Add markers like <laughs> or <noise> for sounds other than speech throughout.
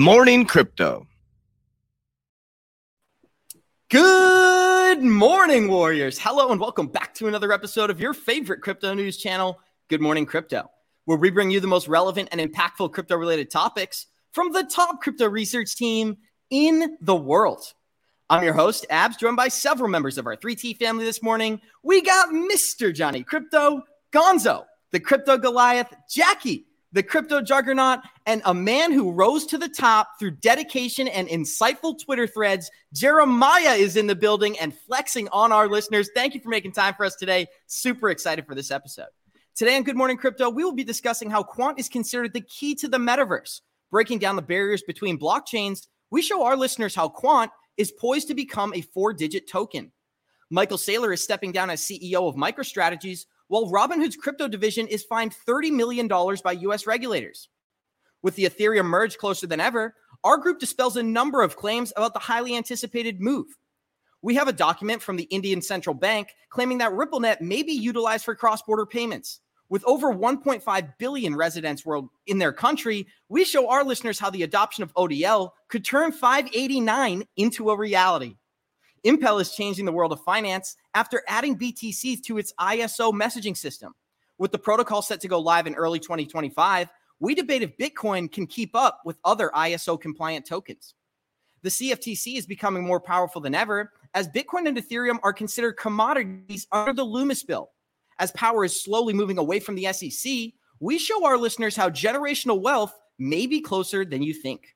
morning, crypto. Good morning, Warriors. Hello, and welcome back to another episode of your favorite crypto news channel, Good Morning Crypto, where we bring you the most relevant and impactful crypto related topics from the top crypto research team in the world. I'm your host, Abs, joined by several members of our 3T family this morning. We got Mr. Johnny Crypto, Gonzo, the Crypto Goliath, Jackie, the crypto juggernaut, and a man who rose to the top through dedication and insightful Twitter threads. Jeremiah is in the building and flexing on our listeners. Thank you for making time for us today. Super excited for this episode. Today on Good Morning Crypto, we will be discussing how quant is considered the key to the metaverse, breaking down the barriers between blockchains. We show our listeners how quant is poised to become a four digit token. Michael Saylor is stepping down as CEO of MicroStrategies, while Robinhood's crypto division is fined $30 million by US regulators. With the Ethereum merge closer than ever, our group dispels a number of claims about the highly anticipated move. We have a document from the Indian Central Bank claiming that RippleNet may be utilized for cross border payments. With over 1.5 billion residents world in their country, we show our listeners how the adoption of ODL could turn 589 into a reality. Impel is changing the world of finance after adding BTC to its ISO messaging system. With the protocol set to go live in early 2025, we debate if Bitcoin can keep up with other ISO compliant tokens. The CFTC is becoming more powerful than ever as Bitcoin and Ethereum are considered commodities under the Lummis bill. As power is slowly moving away from the SEC, we show our listeners how generational wealth may be closer than you think.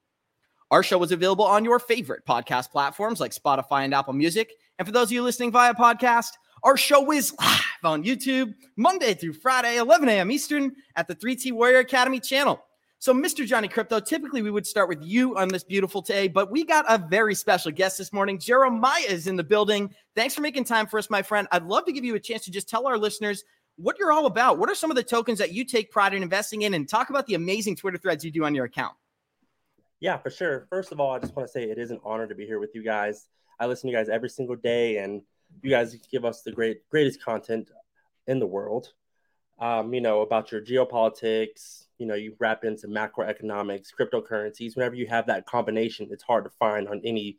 Our show is available on your favorite podcast platforms like Spotify and Apple Music. And for those of you listening via podcast, our show is live on YouTube Monday through Friday, 11 a.m. Eastern at the 3T Warrior Academy channel. So, Mr. Johnny Crypto, typically we would start with you on this beautiful day, but we got a very special guest this morning. Jeremiah is in the building. Thanks for making time for us, my friend. I'd love to give you a chance to just tell our listeners what you're all about. What are some of the tokens that you take pride in investing in, and talk about the amazing Twitter threads you do on your account? Yeah, for sure. First of all, I just want to say it is an honor to be here with you guys. I listen to you guys every single day, and you guys give us the great greatest content in the world. Um, you know about your geopolitics. You know you wrap into macroeconomics, cryptocurrencies. Whenever you have that combination, it's hard to find on any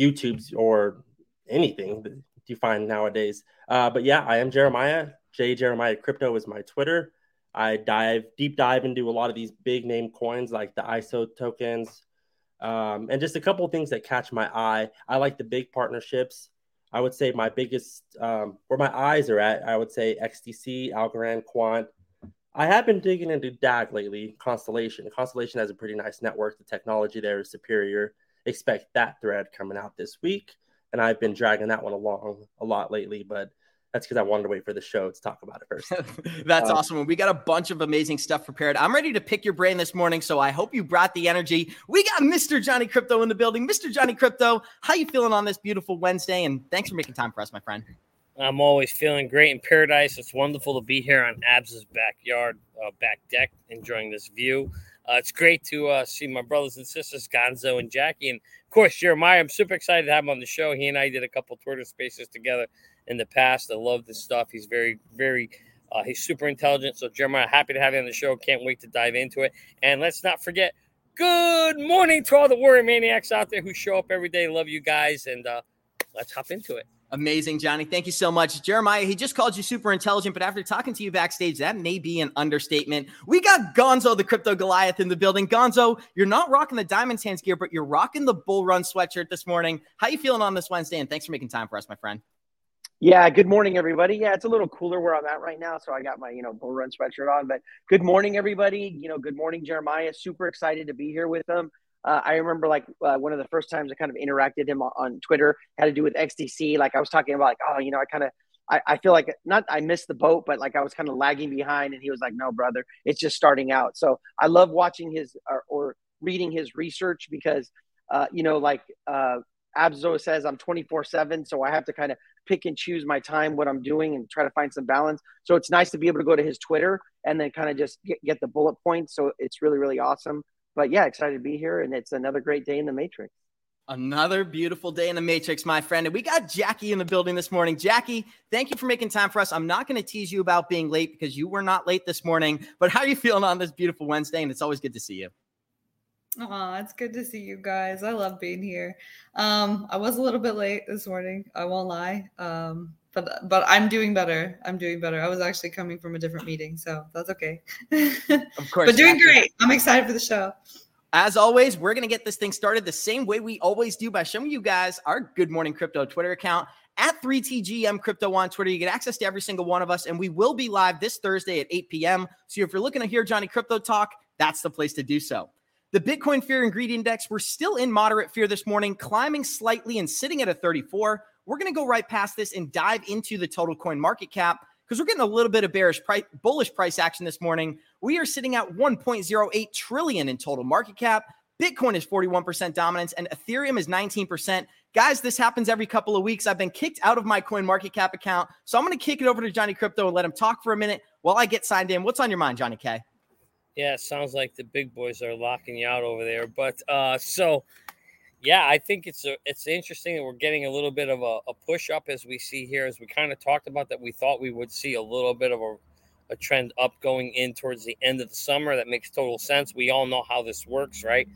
YouTube's or anything that you find nowadays. Uh, but yeah, I am Jeremiah. J Jeremiah Crypto is my Twitter. I dive deep dive into a lot of these big name coins like the ISO tokens, um, and just a couple of things that catch my eye. I like the big partnerships. I would say my biggest um, where my eyes are at. I would say XDC, Algorand, Quant. I have been digging into DAG lately. Constellation. Constellation has a pretty nice network. The technology there is superior. Expect that thread coming out this week, and I've been dragging that one along a lot lately. But that's because I wanted to wait for the show to talk about it first. <laughs> that's um, awesome. We got a bunch of amazing stuff prepared. I'm ready to pick your brain this morning, so I hope you brought the energy. We got Mr. Johnny Crypto in the building. Mr. Johnny Crypto, how you feeling on this beautiful Wednesday? And thanks for making time for us, my friend. I'm always feeling great in paradise. It's wonderful to be here on Abs's backyard, uh, back deck, enjoying this view. Uh, it's great to uh, see my brothers and sisters, Gonzo and Jackie, and of course Jeremiah. I'm super excited to have him on the show. He and I did a couple Twitter Spaces together in the past. I love this stuff. He's very, very, uh, he's super intelligent. So, Jeremiah, happy to have you on the show. Can't wait to dive into it. And let's not forget, good morning to all the warrior maniacs out there who show up every day. Love you guys. And uh, let's hop into it. Amazing, Johnny. Thank you so much. Jeremiah, he just called you super intelligent, but after talking to you backstage, that may be an understatement. We got Gonzo, the crypto Goliath, in the building. Gonzo, you're not rocking the Diamonds Hands gear, but you're rocking the Bull Run sweatshirt this morning. How you feeling on this Wednesday? And thanks for making time for us, my friend. Yeah, good morning, everybody. Yeah, it's a little cooler where I'm at right now, so I got my you know bull run sweatshirt on. But good morning, everybody. You know, good morning, Jeremiah. Super excited to be here with them. Uh, I remember like uh, one of the first times I kind of interacted him on, on, Twitter had to do with XDC. Like I was talking about, like oh, you know, I kind of I, I feel like not I missed the boat, but like I was kind of lagging behind, and he was like, no, brother, it's just starting out. So I love watching his or, or reading his research because uh, you know, like uh, Abzo says, I'm 24 seven, so I have to kind of pick and choose my time, what I'm doing, and try to find some balance. So it's nice to be able to go to his Twitter and then kind of just get, get the bullet points. So it's really, really awesome. But yeah, excited to be here. And it's another great day in the Matrix. Another beautiful day in the Matrix, my friend. And we got Jackie in the building this morning. Jackie, thank you for making time for us. I'm not going to tease you about being late because you were not late this morning. But how are you feeling on this beautiful Wednesday? And it's always good to see you. Oh, it's good to see you guys. I love being here. Um, I was a little bit late this morning. I won't lie. Um, but but I'm doing better. I'm doing better. I was actually coming from a different meeting, so that's okay. Of course. <laughs> but doing great. I'm excited for the show. As always, we're going to get this thing started the same way we always do by showing you guys our Good Morning Crypto Twitter account at 3TGM Crypto on Twitter. You get access to every single one of us, and we will be live this Thursday at 8 p.m. So if you're looking to hear Johnny Crypto talk, that's the place to do so. The Bitcoin Fear and Greed Index, we're still in moderate fear this morning, climbing slightly and sitting at a 34. We're going to go right past this and dive into the total coin market cap because we're getting a little bit of bearish price, bullish price action this morning. We are sitting at 1.08 trillion in total market cap. Bitcoin is 41% dominance and Ethereum is 19%. Guys, this happens every couple of weeks. I've been kicked out of my coin market cap account. So I'm going to kick it over to Johnny Crypto and let him talk for a minute while I get signed in. What's on your mind, Johnny K? Yeah, sounds like the big boys are locking you out over there. But uh so yeah, I think it's a, it's interesting that we're getting a little bit of a, a push up as we see here, as we kind of talked about that we thought we would see a little bit of a, a trend up going in towards the end of the summer. That makes total sense. We all know how this works, right?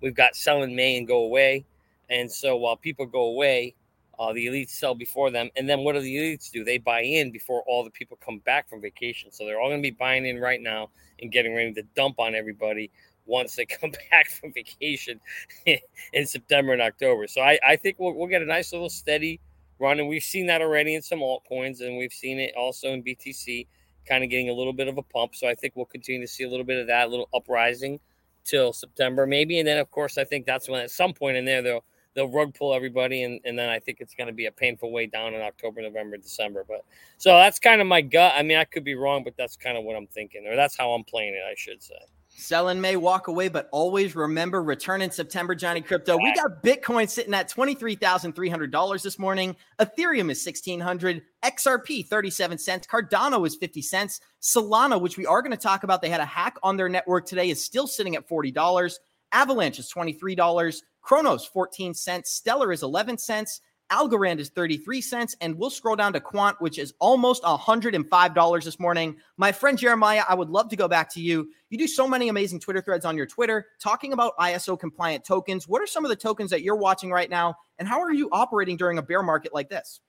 We've got sell in May and go away. And so while people go away, uh, the elites sell before them. And then what do the elites do? They buy in before all the people come back from vacation. So they're all going to be buying in right now and getting ready to dump on everybody once they <laughs> come back from vacation <laughs> in September and October. So I, I think we'll, we'll get a nice little steady run. And we've seen that already in some altcoins, and we've seen it also in BTC, kind of getting a little bit of a pump. So I think we'll continue to see a little bit of that, a little uprising till September, maybe. And then, of course, I think that's when at some point in there, they'll they'll rug pull everybody, and, and then I think it's going to be a painful way down in October, November, December. But so that's kind of my gut. I mean, I could be wrong, but that's kind of what I'm thinking, or that's how I'm playing it, I should say. Sell in May, walk away, but always remember return in September, Johnny Crypto. We got Bitcoin sitting at $23,300 this morning. Ethereum is 1600 XRP 37 cents. Cardano is 50 cents. Solana, which we are going to talk about, they had a hack on their network today, is still sitting at $40. Avalanche is $23. Cronos 14 cents. Stellar is 11 cents. Algorand is 33 cents. And we'll scroll down to Quant, which is almost $105 this morning. My friend Jeremiah, I would love to go back to you. You do so many amazing Twitter threads on your Twitter talking about ISO compliant tokens. What are some of the tokens that you're watching right now? And how are you operating during a bear market like this?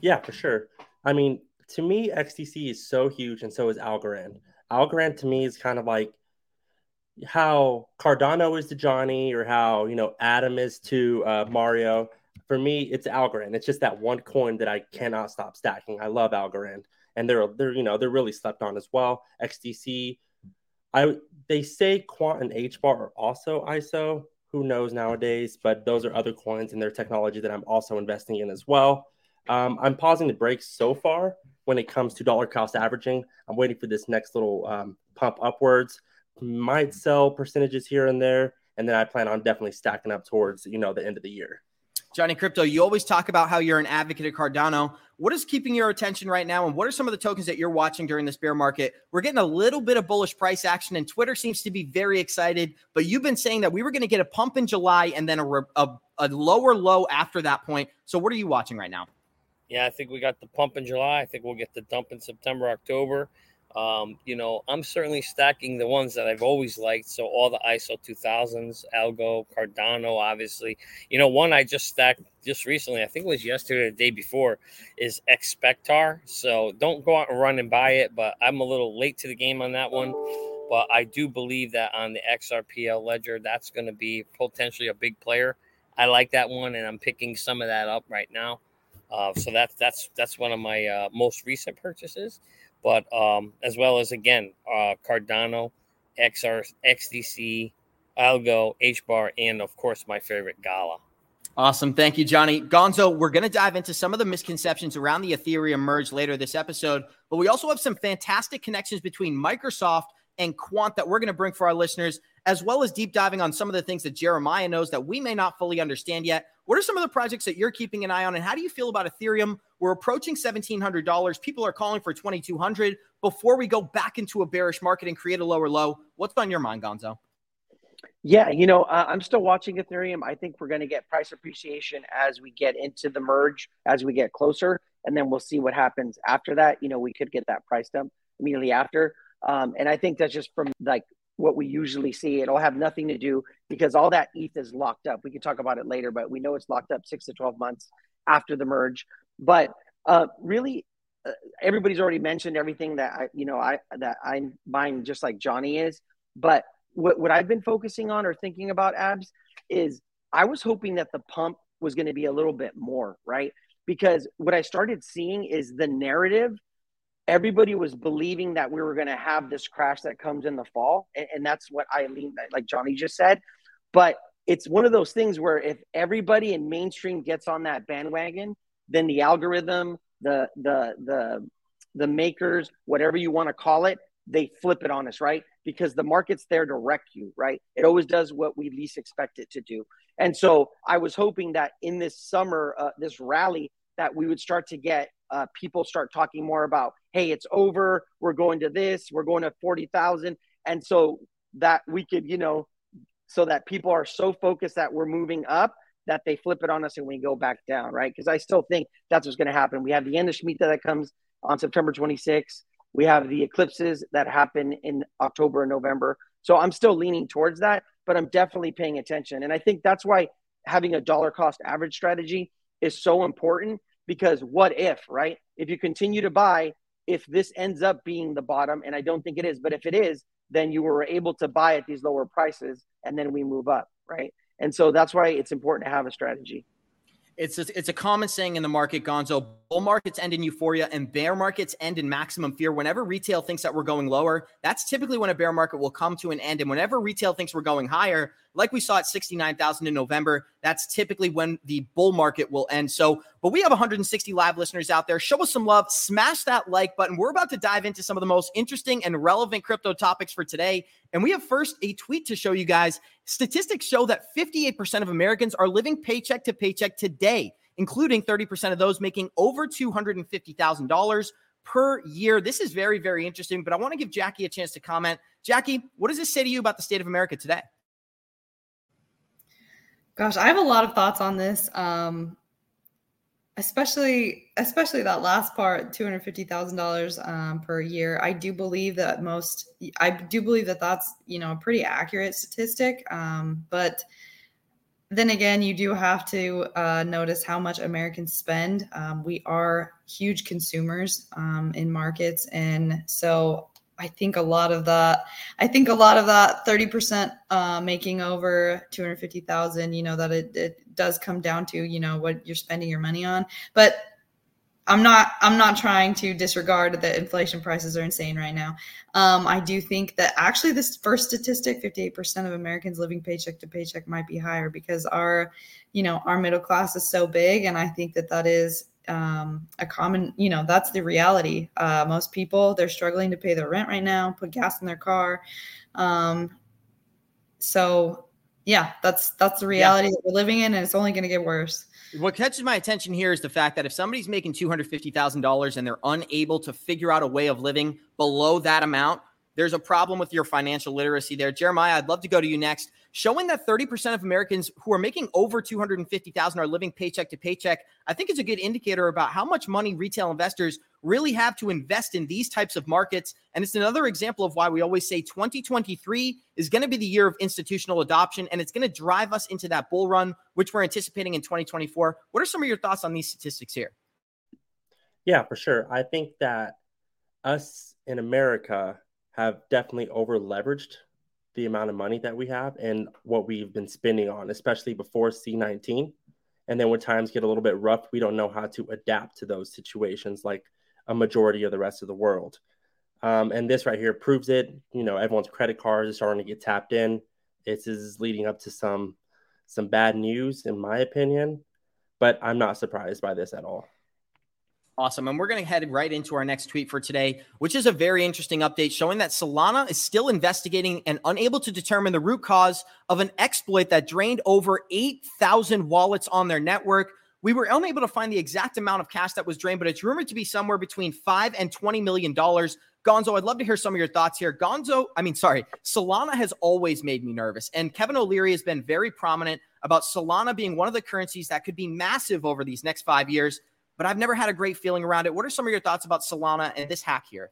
Yeah, for sure. I mean, to me, XDC is so huge, and so is Algorand. Algorand to me is kind of like how Cardano is to Johnny or how you know Adam is to uh, Mario. For me, it's Algorand. It's just that one coin that I cannot stop stacking. I love Algorand, and they're they're you know they're really slept on as well. XDC, I they say Quant and HBAR are also ISO. Who knows nowadays? But those are other coins and their technology that I'm also investing in as well. Um, I'm pausing the break so far when it comes to dollar cost averaging. I'm waiting for this next little um, pump upwards might sell percentages here and there, and then I plan on definitely stacking up towards you know the end of the year. Johnny Crypto, you always talk about how you're an advocate of Cardano. What is keeping your attention right now, and what are some of the tokens that you're watching during this bear market? We're getting a little bit of bullish price action, and Twitter seems to be very excited. But you've been saying that we were going to get a pump in July and then a, a, a lower low after that point. So, what are you watching right now? Yeah, I think we got the pump in July. I think we'll get the dump in September, October. Um, you know, I'm certainly stacking the ones that I've always liked. So all the ISO 2000s, Algo, Cardano, obviously. You know, one I just stacked just recently, I think it was yesterday or the day before, is xSPECTAR. So don't go out and run and buy it, but I'm a little late to the game on that one. But I do believe that on the XRPL ledger, that's going to be potentially a big player. I like that one, and I'm picking some of that up right now. Uh, so that's that's that's one of my uh, most recent purchases but um, as well as again uh, Cardano, XR, XDC, Algo, HBAR, and of course my favorite Gala. Awesome. Thank you, Johnny. Gonzo, we're going to dive into some of the misconceptions around the Ethereum merge later this episode, but we also have some fantastic connections between Microsoft and Quant that we're going to bring for our listeners, as well as deep diving on some of the things that Jeremiah knows that we may not fully understand yet. What are some of the projects that you're keeping an eye on, and how do you feel about Ethereum? We're approaching $1,700. People are calling for 2200 before we go back into a bearish market and create a lower low. What's on your mind, Gonzo? Yeah, you know, uh, I'm still watching Ethereum. I think we're going to get price appreciation as we get into the merge, as we get closer, and then we'll see what happens after that. You know, we could get that price dump immediately after. Um, and I think that's just from like what we usually see. It'll have nothing to do because all that ETH is locked up. We can talk about it later, but we know it's locked up six to 12 months after the merge. But uh, really, uh, everybody's already mentioned everything that I, you know, I that I'm buying just like Johnny is. But what, what I've been focusing on or thinking about abs is I was hoping that the pump was going to be a little bit more, right? Because what I started seeing is the narrative everybody was believing that we were going to have this crash that comes in the fall and, and that's what i lean like johnny just said. But it's one of those things where if everybody in mainstream gets on that bandwagon then the algorithm the the the the makers whatever you want to call it they flip it on us right? Because the market's there to wreck you right? It always does what we least expect it to do. And so i was hoping that in this summer uh, this rally that we would start to get uh, people start talking more about, hey, it's over. We're going to this. We're going to forty thousand, and so that we could, you know, so that people are so focused that we're moving up that they flip it on us and we go back down, right? Because I still think that's what's going to happen. We have the end of Shemitah that comes on September 26th. We have the eclipses that happen in October and November. So I'm still leaning towards that, but I'm definitely paying attention. And I think that's why having a dollar cost average strategy is so important because what if, right? If you continue to buy, if this ends up being the bottom, and I don't think it is, but if it is, then you were able to buy at these lower prices and then we move up, right? And so that's why it's important to have a strategy. It's a, it's a common saying in the market, Gonzo. Bull markets end in euphoria and bear markets end in maximum fear. Whenever retail thinks that we're going lower, that's typically when a bear market will come to an end. And whenever retail thinks we're going higher, like we saw at 69,000 in November, that's typically when the bull market will end. So, but we have 160 live listeners out there. Show us some love, smash that like button. We're about to dive into some of the most interesting and relevant crypto topics for today. And we have first a tweet to show you guys. Statistics show that 58% of Americans are living paycheck to paycheck today, including 30% of those making over $250,000 per year. This is very, very interesting, but I want to give Jackie a chance to comment. Jackie, what does this say to you about the state of America today? Gosh, I have a lot of thoughts on this. Um, especially especially that last part $250000 um, per year i do believe that most i do believe that that's you know a pretty accurate statistic um, but then again you do have to uh, notice how much americans spend. Um, we are huge consumers um, in markets and so I think a lot of that, I think a lot of that 30% uh, making over 250,000, you know, that it, it does come down to, you know, what you're spending your money on. But I'm not, I'm not trying to disregard that inflation prices are insane right now. Um, I do think that actually this first statistic, 58% of Americans living paycheck to paycheck might be higher because our, you know, our middle class is so big. And I think that that is um, a common, you know, that's the reality. Uh, most people they're struggling to pay their rent right now, put gas in their car. Um, so yeah, that's that's the reality yeah. that we're living in, and it's only going to get worse. What catches my attention here is the fact that if somebody's making two hundred fifty thousand dollars and they're unable to figure out a way of living below that amount, there's a problem with your financial literacy there. Jeremiah, I'd love to go to you next showing that 30% of Americans who are making over 250,000 are living paycheck to paycheck. I think it's a good indicator about how much money retail investors really have to invest in these types of markets. And it's another example of why we always say 2023 is going to be the year of institutional adoption and it's going to drive us into that bull run, which we're anticipating in 2024. What are some of your thoughts on these statistics here? Yeah, for sure. I think that us in America have definitely over leveraged the amount of money that we have and what we've been spending on, especially before C19. And then when times get a little bit rough, we don't know how to adapt to those situations like a majority of the rest of the world. Um, and this right here proves it. You know, everyone's credit cards are starting to get tapped in. This is leading up to some some bad news, in my opinion. But I'm not surprised by this at all. Awesome. And we're going to head right into our next tweet for today, which is a very interesting update showing that Solana is still investigating and unable to determine the root cause of an exploit that drained over 8,000 wallets on their network. We were unable to find the exact amount of cash that was drained, but it's rumored to be somewhere between five and $20 million. Gonzo, I'd love to hear some of your thoughts here. Gonzo, I mean, sorry, Solana has always made me nervous. And Kevin O'Leary has been very prominent about Solana being one of the currencies that could be massive over these next five years but I've never had a great feeling around it. What are some of your thoughts about Solana and this hack here?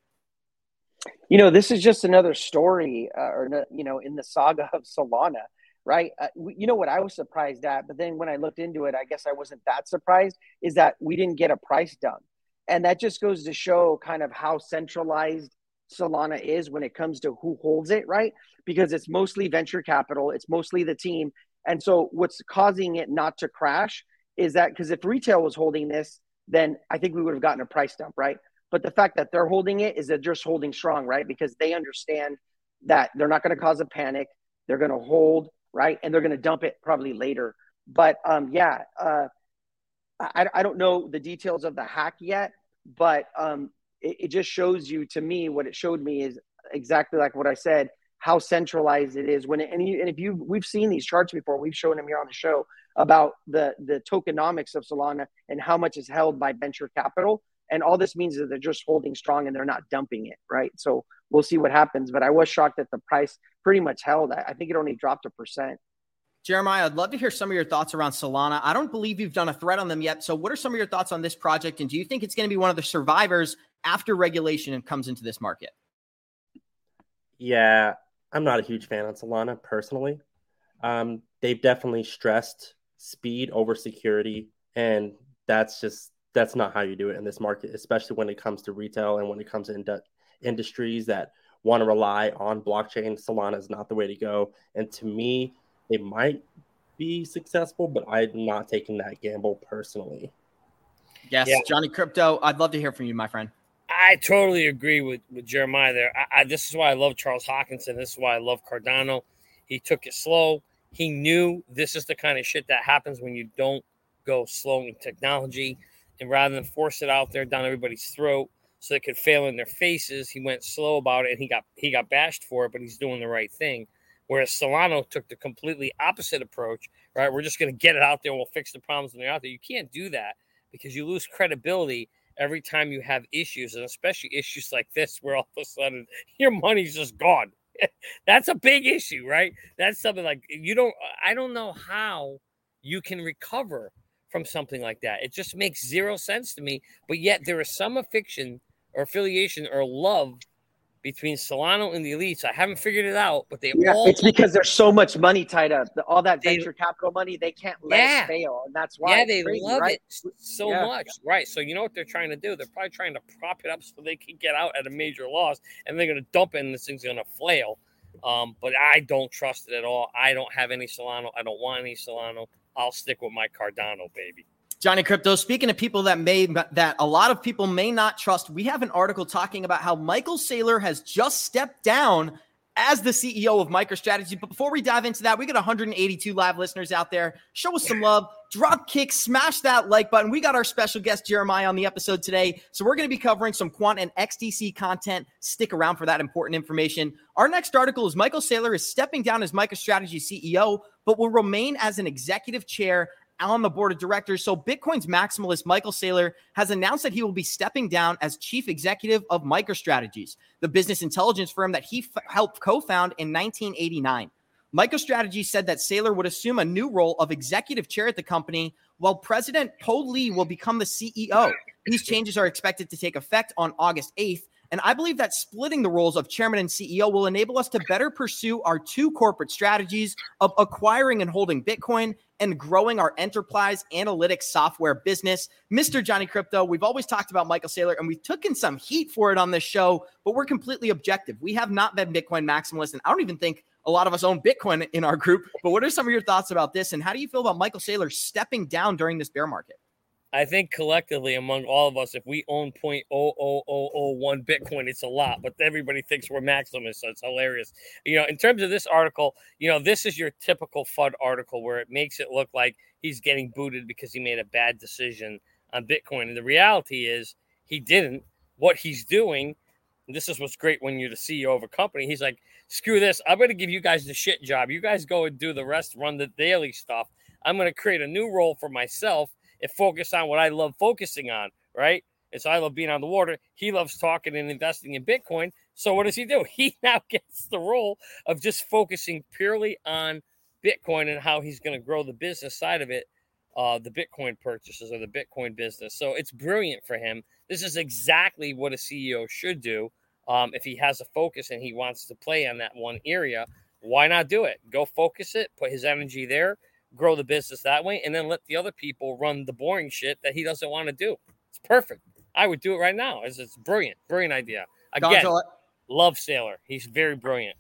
You know, this is just another story, uh, or you know, in the saga of Solana, right? Uh, you know what I was surprised at, but then when I looked into it, I guess I wasn't that surprised. Is that we didn't get a price done, and that just goes to show kind of how centralized Solana is when it comes to who holds it, right? Because it's mostly venture capital, it's mostly the team, and so what's causing it not to crash is that because if retail was holding this, then I think we would have gotten a price dump, right? But the fact that they're holding it is they're just holding strong, right? Because they understand that they're not going to cause a panic. They're going to hold, right? And they're going to dump it probably later. But um, yeah, uh, I, I don't know the details of the hack yet, but um, it, it just shows you to me what it showed me is exactly like what I said how centralized it is when it, and, you, and if you we've seen these charts before we've shown them here on the show about the the tokenomics of solana and how much is held by venture capital and all this means is they're just holding strong and they're not dumping it right so we'll see what happens but i was shocked that the price pretty much held i think it only dropped a percent Jeremiah, I'd love to hear some of your thoughts around Solana. I don't believe you've done a thread on them yet. So, what are some of your thoughts on this project? And do you think it's going to be one of the survivors after regulation comes into this market? Yeah, I'm not a huge fan on Solana personally. Um, they've definitely stressed speed over security, and that's just that's not how you do it in this market, especially when it comes to retail and when it comes to ind- industries that want to rely on blockchain. Solana is not the way to go, and to me, it might be successful, but I'm not taking that gamble personally. Yes, yeah. Johnny Crypto, I'd love to hear from you, my friend. I totally agree with, with Jeremiah there. I, I, this is why I love Charles Hoskinson. This is why I love Cardano. He took it slow. He knew this is the kind of shit that happens when you don't go slow in technology. And rather than force it out there down everybody's throat so it could fail in their faces, he went slow about it and he got he got bashed for it, but he's doing the right thing. Whereas Solano took the completely opposite approach, right? We're just going to get it out there and we'll fix the problems when they're out there. You can't do that because you lose credibility every time you have issues, and especially issues like this, where all of a sudden <laughs> your money's just gone. <laughs> That's a big issue, right? That's something like you don't, I don't know how you can recover from something like that. It just makes zero sense to me. But yet there is some affection or affiliation or love between Solano and the elites. I haven't figured it out, but they yeah, all. It's because there's so much money tied up. All that they, venture capital money, they can't let yeah, it fail, and that's why. Yeah, they crazy, love right? it so yeah. much, right? So you know what they're trying to do? They're probably trying to prop it up so they can get out at a major loss, and they're going to dump it, and this thing's going to flail. Um, but I don't trust it at all. I don't have any Solano. I don't want any Solano. I'll stick with my Cardano, baby. Johnny Crypto, speaking of people that may that a lot of people may not trust, we have an article talking about how Michael Saylor has just stepped down as the CEO of MicroStrategy. But before we dive into that, we got 182 live listeners out there. Show us some love, drop kick, smash that like button. We got our special guest Jeremiah on the episode today. So we're going to be covering some quant and XDC content. Stick around for that important information. Our next article is Michael Saylor is stepping down as MicroStrategy CEO, but will remain as an executive chair on the board of directors. So, Bitcoin's maximalist Michael Saylor has announced that he will be stepping down as chief executive of MicroStrategies, the business intelligence firm that he f- helped co found in 1989. MicroStrategy said that Saylor would assume a new role of executive chair at the company, while President Phong Le will become the CEO. These changes are expected to take effect on August 8th. And I believe that splitting the roles of chairman and CEO will enable us to better pursue our two corporate strategies of acquiring and holding Bitcoin and growing our enterprise analytics software business. Mr. Johnny Crypto, we've always talked about Michael Saylor and we've taken some heat for it on this show, but we're completely objective. We have not been Bitcoin maximalists, and I don't even think a lot of us own Bitcoin in our group. But what are some of your thoughts about this? And how do you feel about Michael Saylor stepping down during this bear market? I think collectively among all of us, if we own 0.00001 Bitcoin, it's a lot, but everybody thinks we're maximalists. So it's hilarious. You know, in terms of this article, you know, this is your typical FUD article where it makes it look like he's getting booted because he made a bad decision on Bitcoin. And the reality is he didn't. What he's doing, this is what's great when you're the CEO of a company. He's like, screw this. I'm going to give you guys the shit job. You guys go and do the rest, run the daily stuff. I'm going to create a new role for myself and focus on what I love focusing on, right? And so I love being on the water. He loves talking and investing in Bitcoin. So what does he do? <laughs> He now gets the role of just focusing purely on Bitcoin and how he's going to grow the business side of it, uh, the Bitcoin purchases or the Bitcoin business. So it's brilliant for him. This is exactly what a CEO should do. Um, if he has a focus and he wants to play on that one area, why not do it? Go focus it, put his energy there, grow the business that way, and then let the other people run the boring shit that he doesn't want to do. It's perfect. I would do it right now. It's, it's brilliant, brilliant idea. Again, love Saylor. He's very brilliant.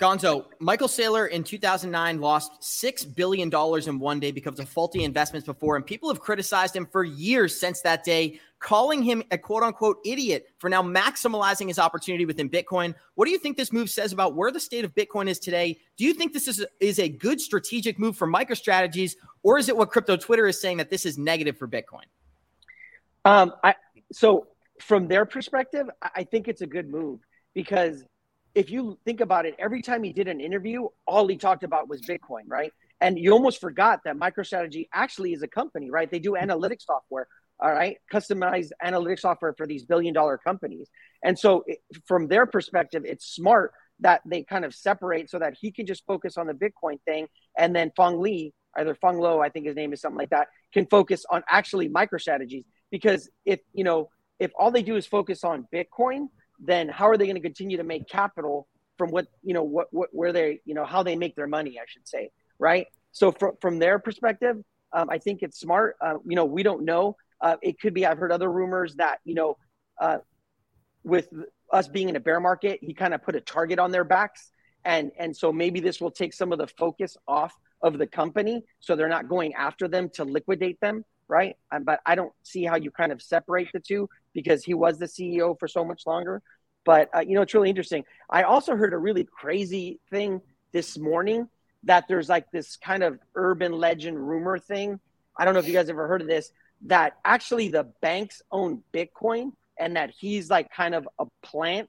Gonzo, Michael Saylor in 2009 lost $6 billion in one day because of faulty investments before, and people have criticized him for years since that day, calling him a quote unquote idiot for now maximizing his opportunity within Bitcoin. What do you think this move says about where the state of Bitcoin is today? Do you think this is, is a good strategic move for MicroStrategies, or is it what crypto Twitter is saying that this is negative for Bitcoin? Um, I, so from their perspective, I think it's a good move because if you think about it, every time he did an interview, all he talked about was Bitcoin, right? And you almost forgot that MicroStrategy actually is a company, right? They do analytics software, all right, customized analytics software for these billion dollar companies. And so, it, from their perspective, it's smart that they kind of separate so that he can just focus on the Bitcoin thing, and then Phong Le, either Phong Lo, I think his name is something like that, can focus on actually MicroStrategies. Because if you know, if all they do is focus on Bitcoin, then how are they going to continue to make capital from what you know what, what where they you know how they make their money i should say right? So from from their perspective um, i think it's smart. Uh, you know we don't know. Uh, it could be i've heard other rumors that you know uh, with us being in a bear market he kind of put a target on their backs. And and so maybe this will take some of the focus off of the company so they're not going after them to liquidate them right? Um, but i don't see how you kind of separate the two because he was the CEO for so much longer. But uh, you know, it's really interesting. I also heard a really crazy thing this morning that there's like this kind of urban legend rumor thing. I don't know if you guys ever heard of this. That actually the banks own Bitcoin, and that he's like kind of a plant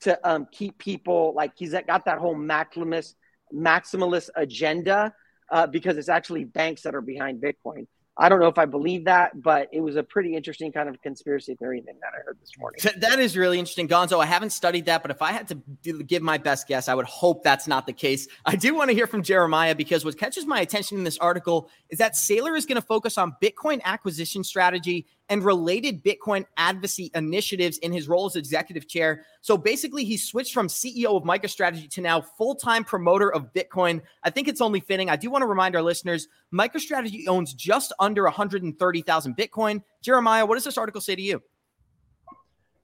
to um, keep people like he's got that whole maximalist maximalist agenda uh, because it's actually banks that are behind Bitcoin. I don't know if I believe that, but it was a pretty interesting kind of conspiracy theory thing that I heard this morning. That is really interesting, Gonzo. I haven't studied that, but if I had to give my best guess, I would hope that's not the case. I do want to hear from Jeremiah because what catches my attention in this article is that Saylor is going to focus on Bitcoin acquisition strategy and related Bitcoin advocacy initiatives in his role as executive chair. So basically, he switched from CEO of MicroStrategy to now full time promoter of Bitcoin. I think it's only fitting. I do want to remind our listeners MicroStrategy owns just under 130,000 Bitcoin. Jeremiah, what does this article say to you?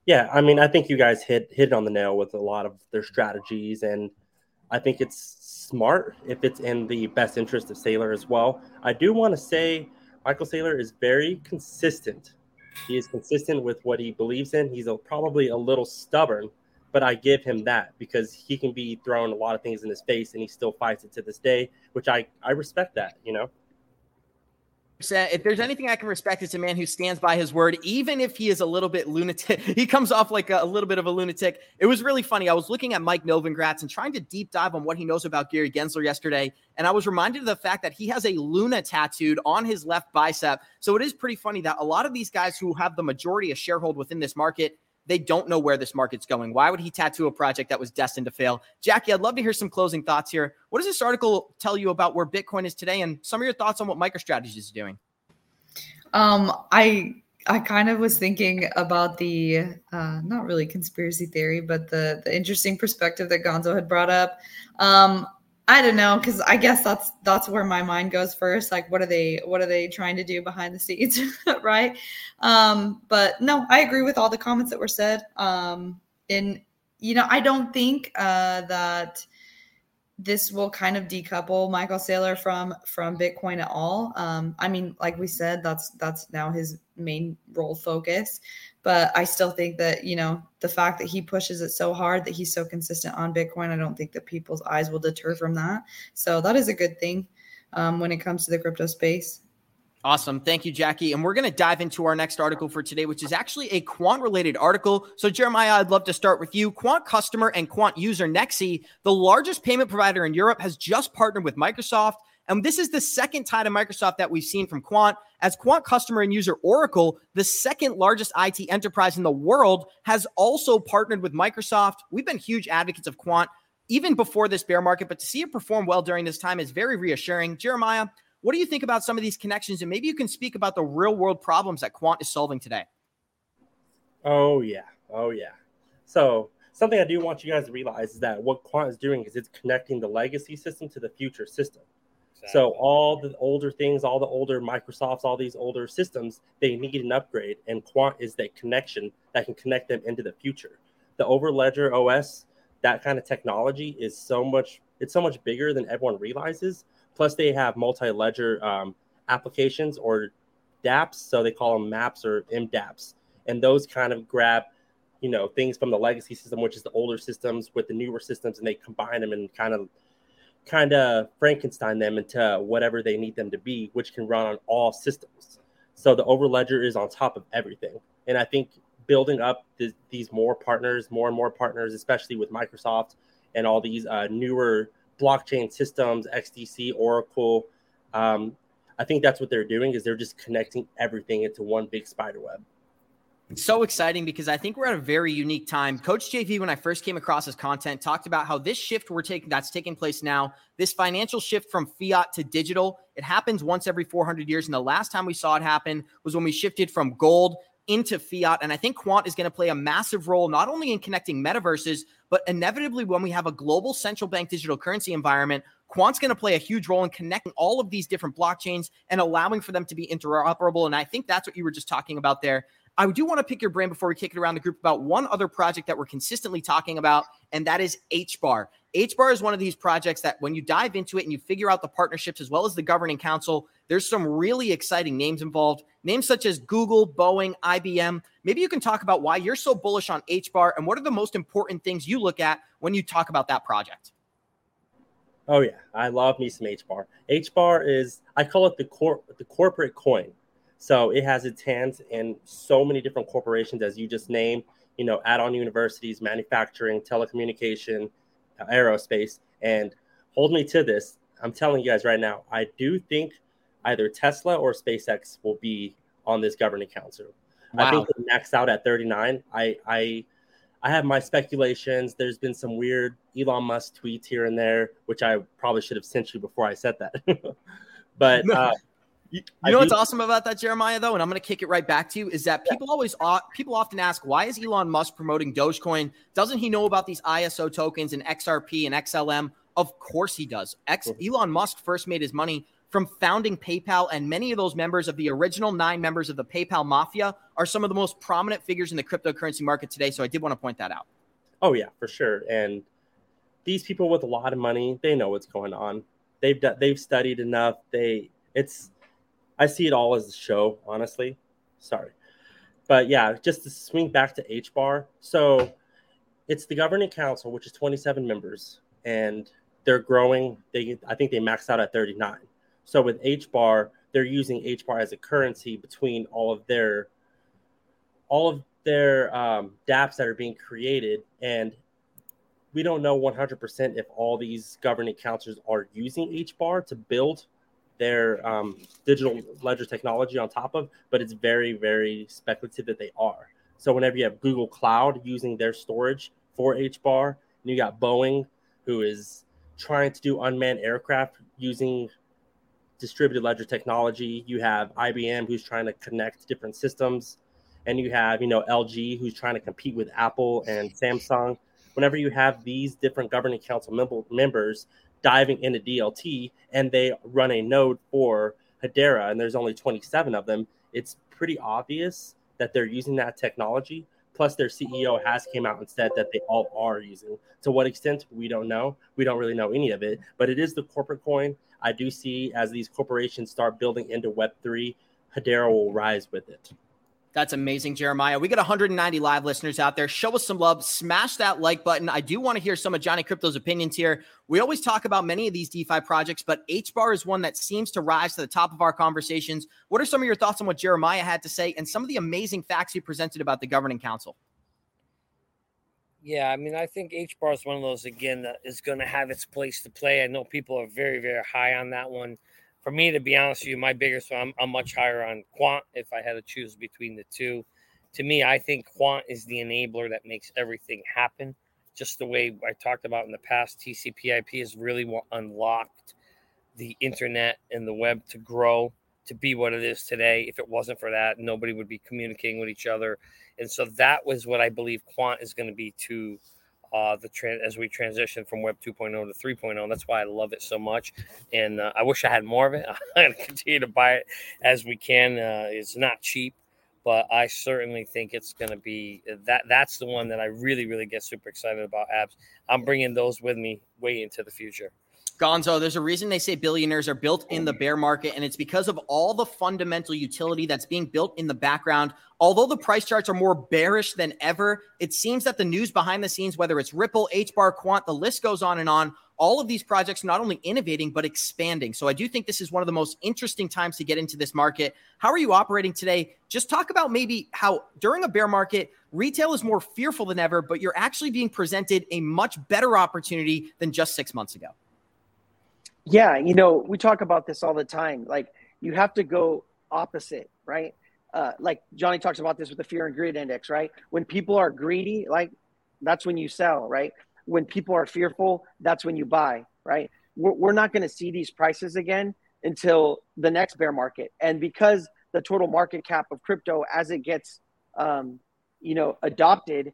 Yeah, I mean, I think you guys hit hit on the nail with a lot of their strategies, and I think it's smart if it's in the best interest of Saylor as well. I do want to say Michael Saylor is very consistent he is consistent with what he believes in. He's a, probably a little stubborn, but I give him that because he can be thrown a lot of things in his face and he still fights it to this day, which I, I respect that, you know? If there's anything I can respect, it's a man who stands by his word, even if he is a little bit lunatic. <laughs> He comes off like a, a, little bit of a lunatic. It was really funny. I was looking at Mike Novogratz and trying to deep dive on what he knows about Gary Gensler yesterday. And I was reminded of the fact that he has a Luna tattooed on his left bicep. So it is pretty funny that a lot of these guys who have the majority of sharehold within this market they don't know where this market's going. Why would he tattoo a project that was destined to fail? Jackie, I'd love to hear some closing thoughts here. What does this article tell you about where Bitcoin is today and some of your thoughts on what MicroStrategy is doing? Um, I I kind of was thinking about the uh, not really conspiracy theory, but the the interesting perspective that Gonzo had brought up. Um, I don't know because I guess that's that's where my mind goes first. Like, what are they what are they trying to do behind the scenes, <laughs> right? Um, but no, I agree with all the comments that were said. Um, and you know, I don't think uh, that this will kind of decouple Michael Saylor from from Bitcoin at all. Um, I mean, like we said, that's that's now his main role focus. But I still think that you know the fact that he pushes it so hard that he's so consistent on Bitcoin, I don't think that people's eyes will deter from that. So that is a good thing um, when it comes to the crypto space. Awesome. Thank you, Jackie. And we're going to dive into our next article for today, which is actually a quant related article. So, Jeremiah, I'd love to start with you. Quant customer and quant user Nexi, the largest payment provider in Europe, has just partnered with Microsoft. And this is the second tie to Microsoft that we've seen from Quant. As Quant customer and user Oracle, the second largest IT enterprise in the world, has also partnered with Microsoft. We've been huge advocates of Quant even before this bear market, but to see it perform well during this time is very reassuring. Jeremiah, what do you think about some of these connections? And maybe you can speak about the real world problems that Quant is solving today. Oh, yeah. Oh, yeah. So, something I do want you guys to realize is that what Quant is doing is it's connecting the legacy system to the future system. Exactly. So all the older things, all the older Microsofts, all these older systems, they need an upgrade, and Quant is that connection that can connect them into the future. The Overledger OS, that kind of technology is so much. It's so much bigger than everyone realizes. Plus, they have multi-ledger um, applications or DApps, so they call them maps or MDApps, and those kind of grab you know things from the legacy system, which is the older systems, with the newer systems, and they combine them and kind of kind of Frankenstein them into whatever they need them to be, which can run on all systems. So the Overledger is on top of everything, and I think building up th- these more partners, more and more partners, especially with Microsoft and all these uh, newer blockchain systems, XDC, Oracle. Um, I think that's what they're doing is they're just connecting everything into one big spider web It's so exciting because I think we're at a very unique time. Coach JV, when I first came across his content, talked about how this shift we're taking that's taking place now, this financial shift from fiat to digital, it happens once every 400 years. And the last time we saw it happen was when we shifted from gold into fiat. And I think Quant is going to play a massive role, not only in connecting metaverses, but inevitably when we have a global central bank digital currency environment, Quant's going to play a huge role in connecting all of these different blockchains and allowing for them to be interoperable. And I think that's what you were just talking about there. I do want to pick your brain before we kick it around the group about one other project that we're consistently talking about, and that is HBAR. HBAR is one of these projects that when you dive into it and you figure out the partnerships as well as the governing council, there's some really exciting names involved. Names such as Google, Boeing, IBM. Maybe you can talk about why you're so bullish on HBAR and what are the most important things you look at when you talk about that project. Oh yeah, I love me some HBAR. HBAR is I call it the cor- the corporate coin. So it has its hands in so many different corporations, as you just named, you know, add on universities, manufacturing, telecommunication, aerospace. And hold me to this. I'm telling you guys right now, I do think either Tesla or SpaceX will be on this governing council. Wow. I think they maxed out at 39. I, I, I have my speculations. There's been some weird Elon Musk tweets here and there, which I probably should have sent you before I said that. <laughs> but uh, you, you know what's awesome about that, Jeremiah? Though, and I'm going to kick it right back to you is that people always people often ask, why is Elon Musk promoting Dogecoin? Doesn't he know about these ISO tokens and XRP and XLM? Of course he does. X Elon Musk first made his money from founding PayPal, and many of those members of the original nine members of the PayPal mafia are some of the most prominent figures in the cryptocurrency market today. So I did want to point that out. Oh yeah, for sure. And these people with a lot of money, they know what's going on. They've done, they've studied enough. They it's I see it all as a show, honestly. Sorry. But yeah, just to swing back to H bar. So it's the governing council, which is 27 members, and they're growing. They I think they maxed out at 39. So with H bar, they're using H bar as a currency between all of their all of their um, DApps that are being created, and we don't know 100% if all these governing councils are using H bar to build their um, digital ledger technology on top of, but it's very, very speculative that they are. So whenever you have Google Cloud using their storage for HBAR, and you got Boeing who is trying to do unmanned aircraft using distributed ledger technology. You have IBM who's trying to connect different systems, and you have you know LG who's trying to compete with Apple and Samsung. Whenever you have these different governing council mem- members diving into DLT and they run a node for Hedera and there's only 27 of them, it's pretty obvious that they're using that technology. Plus, their CEO has came out and said that they all are using. To what extent, we don't know. We don't really know any of it, but it is the corporate coin. I do see as these corporations start building into Web3, Hedera will rise with it. That's amazing, Jeremiah. We got 190 live listeners out there. Show us some love. Smash that like button. I do want to hear some of Johnny Crypto's opinions here. We always talk about many of these DeFi projects, but HBAR is one that seems to rise to the top of our conversations. What are some of your thoughts on what Jeremiah had to say and some of the amazing facts he presented about the governing council? Yeah, I mean, I think HBAR is one of those again that is going to have its place to play. I know people are very, very high on that one for me, to be honest with you, my biggest one, I'm, I'm much higher on Quant if I had to choose between the two. To me, I think Quant is the enabler that makes everything happen. Just the way I talked about in the past, TCP/IP has really unlocked the internet and the web to grow to be what it is today. If it wasn't for that, nobody would be communicating with each other. And so that was what I believe Quant is going to be to uh, the tra- as we transition from Web 2.0 to 3.0. That's why I love it so much, and uh, I wish I had more of it. <laughs> I'm going to continue to buy it as we can. Uh, it's not cheap, but I certainly think it's going to be that. That's the one that I really, really get super excited about. Abs. I'm bringing those with me way into the future. Gonzo, there's a reason they say billionaires are built in the bear market, and it's because of all the fundamental utility that's being built in the background. Although the price charts are more bearish than ever, it seems that the news behind the scenes, whether it's Ripple, HBAR, Quant, the list goes on and on, all of these projects not only innovating, but expanding. So I do think this is one of the most interesting times to get into this market. How are you operating today? Just talk about maybe how during a bear market, retail is more fearful than ever, but you're actually being presented a much better opportunity than just six months ago. Yeah, you know, we talk about this all the time. Like you have to go opposite, right? Uh, like Johnny talks about this with the fear and greed index, right? When people are greedy, like that's when you sell, right? When people are fearful, that's when you buy, right? We're, we're not going to see these prices again until the next bear market, and because the total market cap of crypto, as it gets, um, you know, adopted,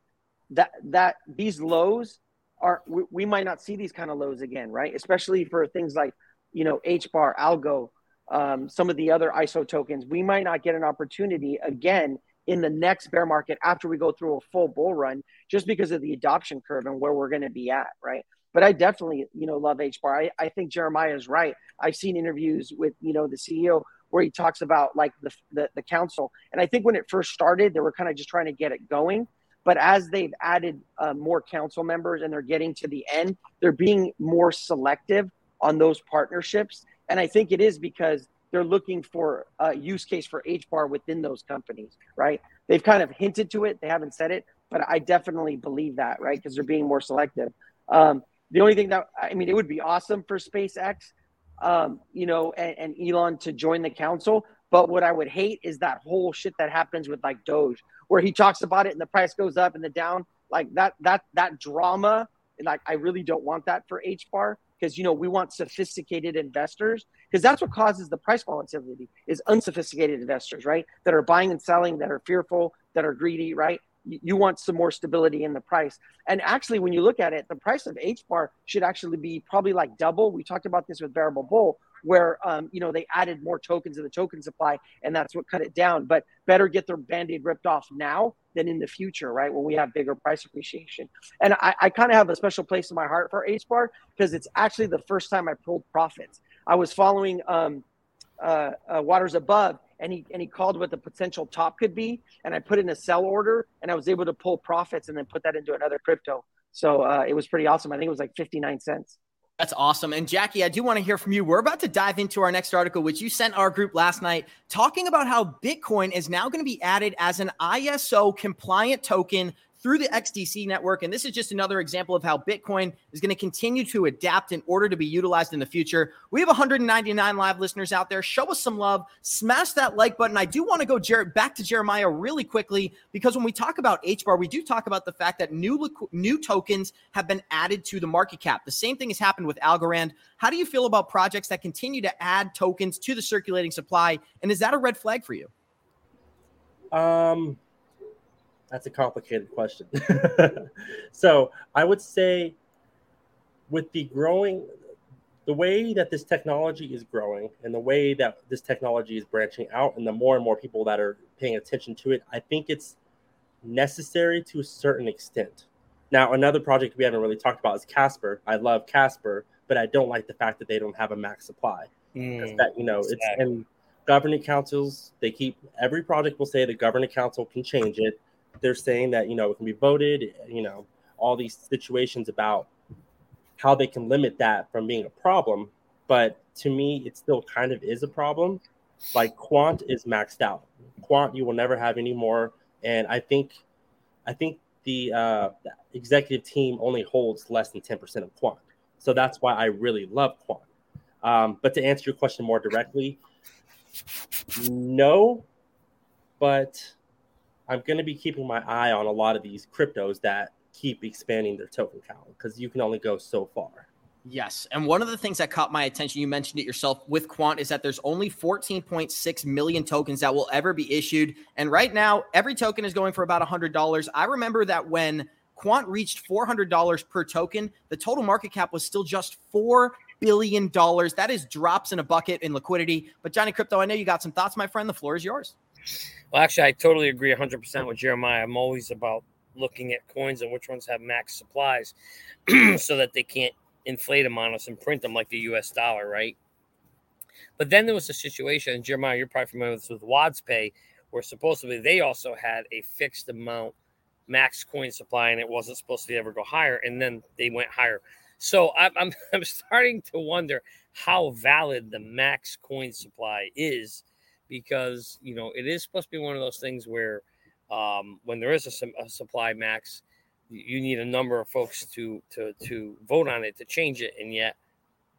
that that these lows are we, we might not see these kind of lows again, right? Especially for things like you know HBAR, Algo, um, some of the other ISO tokens. We might not get an opportunity again in the next bear market after we go through a full bull run, just because of the adoption curve and where we're going to be at, right? But I definitely, you know, love HBAR. I, I think Jeremiah is right. I've seen interviews with, you know, the CEO where he talks about like the, the, the council. And I think when it first started, they were kind of just trying to get it going. But as they've added uh, more council members and they're getting to the end, they're being more selective on those partnerships. And I think it is because they're looking for a use case for HBAR within those companies, right? They've kind of hinted to it, they haven't said it, but I definitely believe that, right? Because they're being more selective. Um, the only thing that I mean, it would be awesome for SpaceX, um, you know, and, and Elon to join the council. But what I would hate is that whole shit that happens with like Doge, where he talks about it and the price goes up and the down. Like that that that drama like i really don't want that for hbar because you know we want sophisticated investors because that's what causes the price volatility is unsophisticated investors right? That are buying and selling that are fearful that are greedy right? You want some more stability in the price. And actually when you look at it the price of hbar should actually be probably like double. We talked about this with bearable bull where um, you know they added more tokens to the token supply and that's what cut it down. But better get their band-aid ripped off now than in the future right when we have bigger price appreciation. And i, I kind of have a special place in my heart for HBAR because it's actually the first time i pulled profits. I was following um, uh, uh, waters above and he and he called what the potential top could be and i put in a sell order and i was able to pull profits and then put that into another crypto. So uh, it was pretty awesome. I think it was like 59 cents that's awesome. And Jackie, I do want to hear from you. We're about to dive into our next article, which you sent our group last night, talking about how Bitcoin is now going to be added as an ISO compliant token through the XDC network. And this is just another example of how Bitcoin is going to continue to adapt in order to be utilized in the future. We have 199 live listeners out there. Show us some love. Smash that like button. I do want to go Jer- back to Jeremiah really quickly because when we talk about HBAR, we do talk about the fact that new new tokens have been added to the market cap. The same thing has happened with Algorand. How do you feel about projects that continue to add tokens to the circulating supply? And is that a red flag for you? Um, that's a complicated question. <laughs> so I would say, with the growing, the way that this technology is growing and the way that this technology is branching out, and the more and more people that are paying attention to it, I think it's necessary to a certain extent. Now, another project we haven't really talked about is Casper. I love Casper, but I don't like the fact that they don't have a max supply. Mm, that you know, exactly. it's and governing councils. They keep every project will say the governing council can change it they're saying that you know it can be voted you know all these situations about how they can limit that from being a problem. But to me it still kind of is a problem. Like quant is maxed out. Quant you will never have any more. And i think i think the, uh, executive team only holds less than 10% of quant. So that's why i really love quant. Um, but to answer your question more directly no but I'm going to be keeping my eye on a lot of these cryptos that keep expanding their token count because you can only go so far. Yes. And one of the things that caught my attention, you mentioned it yourself with Quant, is that there's only 14.6 million tokens that will ever be issued. And right now, every token is going for about $100. I remember that when Quant reached $400 per token. The total market cap was still just $4 billion. That is drops in a bucket in liquidity. But Johnny Crypto, I know you got some thoughts, my friend. The floor is yours. Well, actually, I totally agree 100% with Jeremiah. I'm always about looking at coins and which ones have max supplies <clears throat> so that they can't inflate them on us and print them like the US dollar, right? But then there was a situation, and Jeremiah, you're probably familiar with this with WadzPay, where supposedly they also had a fixed amount max coin supply and it wasn't supposed to ever go higher. And then they went higher. So I'm, I'm, <laughs> I'm starting to wonder how valid the max coin supply is because, you know, it is supposed to be one of those things where um, when there is a, a supply max, you need a number of folks to to to vote on it to change it, and yet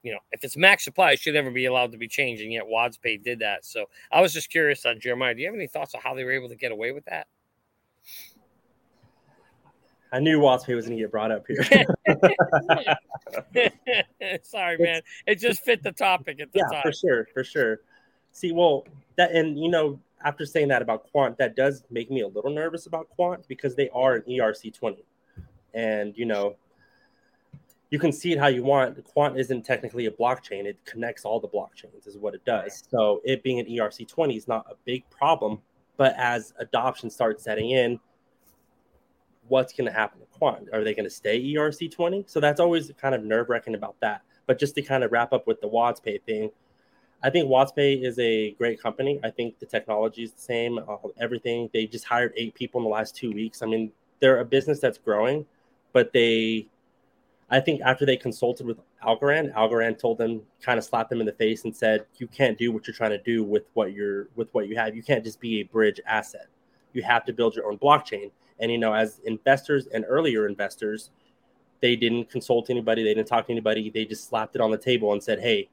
you know, if it's max supply, it should never be allowed to be changed. And yet WadzPay did that. So I was just curious on Jeremiah. Do you have any thoughts on how they were able to get away with that? I knew WadzPay was going to get brought up here. <laughs> <laughs> Sorry, man. It just fit the topic at the yeah, time. for sure, for sure. See, well, that and you know, after saying that about Quant, that does make me a little nervous about Quant because they are an ERC twenty, and you know, you can see it how you want. Quant isn't technically a blockchain; it connects all the blockchains, is what it does. So it being an ERC twenty is not a big problem. But as adoption starts setting in, what's going to happen to Quant? Are they going to stay ERC twenty? So that's always kind of nerve wracking about that. But just to kind of wrap up with the WadzPay thing, I think WadzPay is a great company. I think the technology is the same, uh, everything. They just hired eight people in the last two weeks. I mean, they're a business that's growing, but they I think after they consulted with Algorand, Algorand told them, kind of slapped them in the face and said, "You can't do what you're trying to do with what you're with what you have. You can't just be a bridge asset. You have to build your own blockchain." And you know, as investors and earlier investors, they didn't consult anybody. They didn't talk to anybody. They just slapped it on the table and said, "Hey,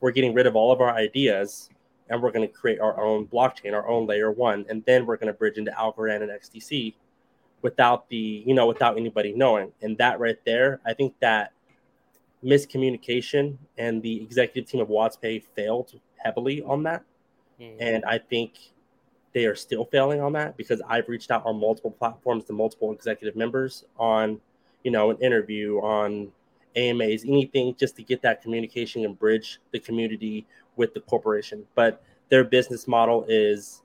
we're getting rid of all of our ideas." And we're going to create our own blockchain, our own layer one, and then we're going to bridge into Algorand and XDC without the you know without anybody knowing and that right there i think that miscommunication and the executive team of WadzPay failed heavily on that mm-hmm. and i think they are still failing on that because i've reached out on multiple platforms to multiple executive members on you know an interview on amas anything just to get that communication and bridge the community with the corporation but their business model is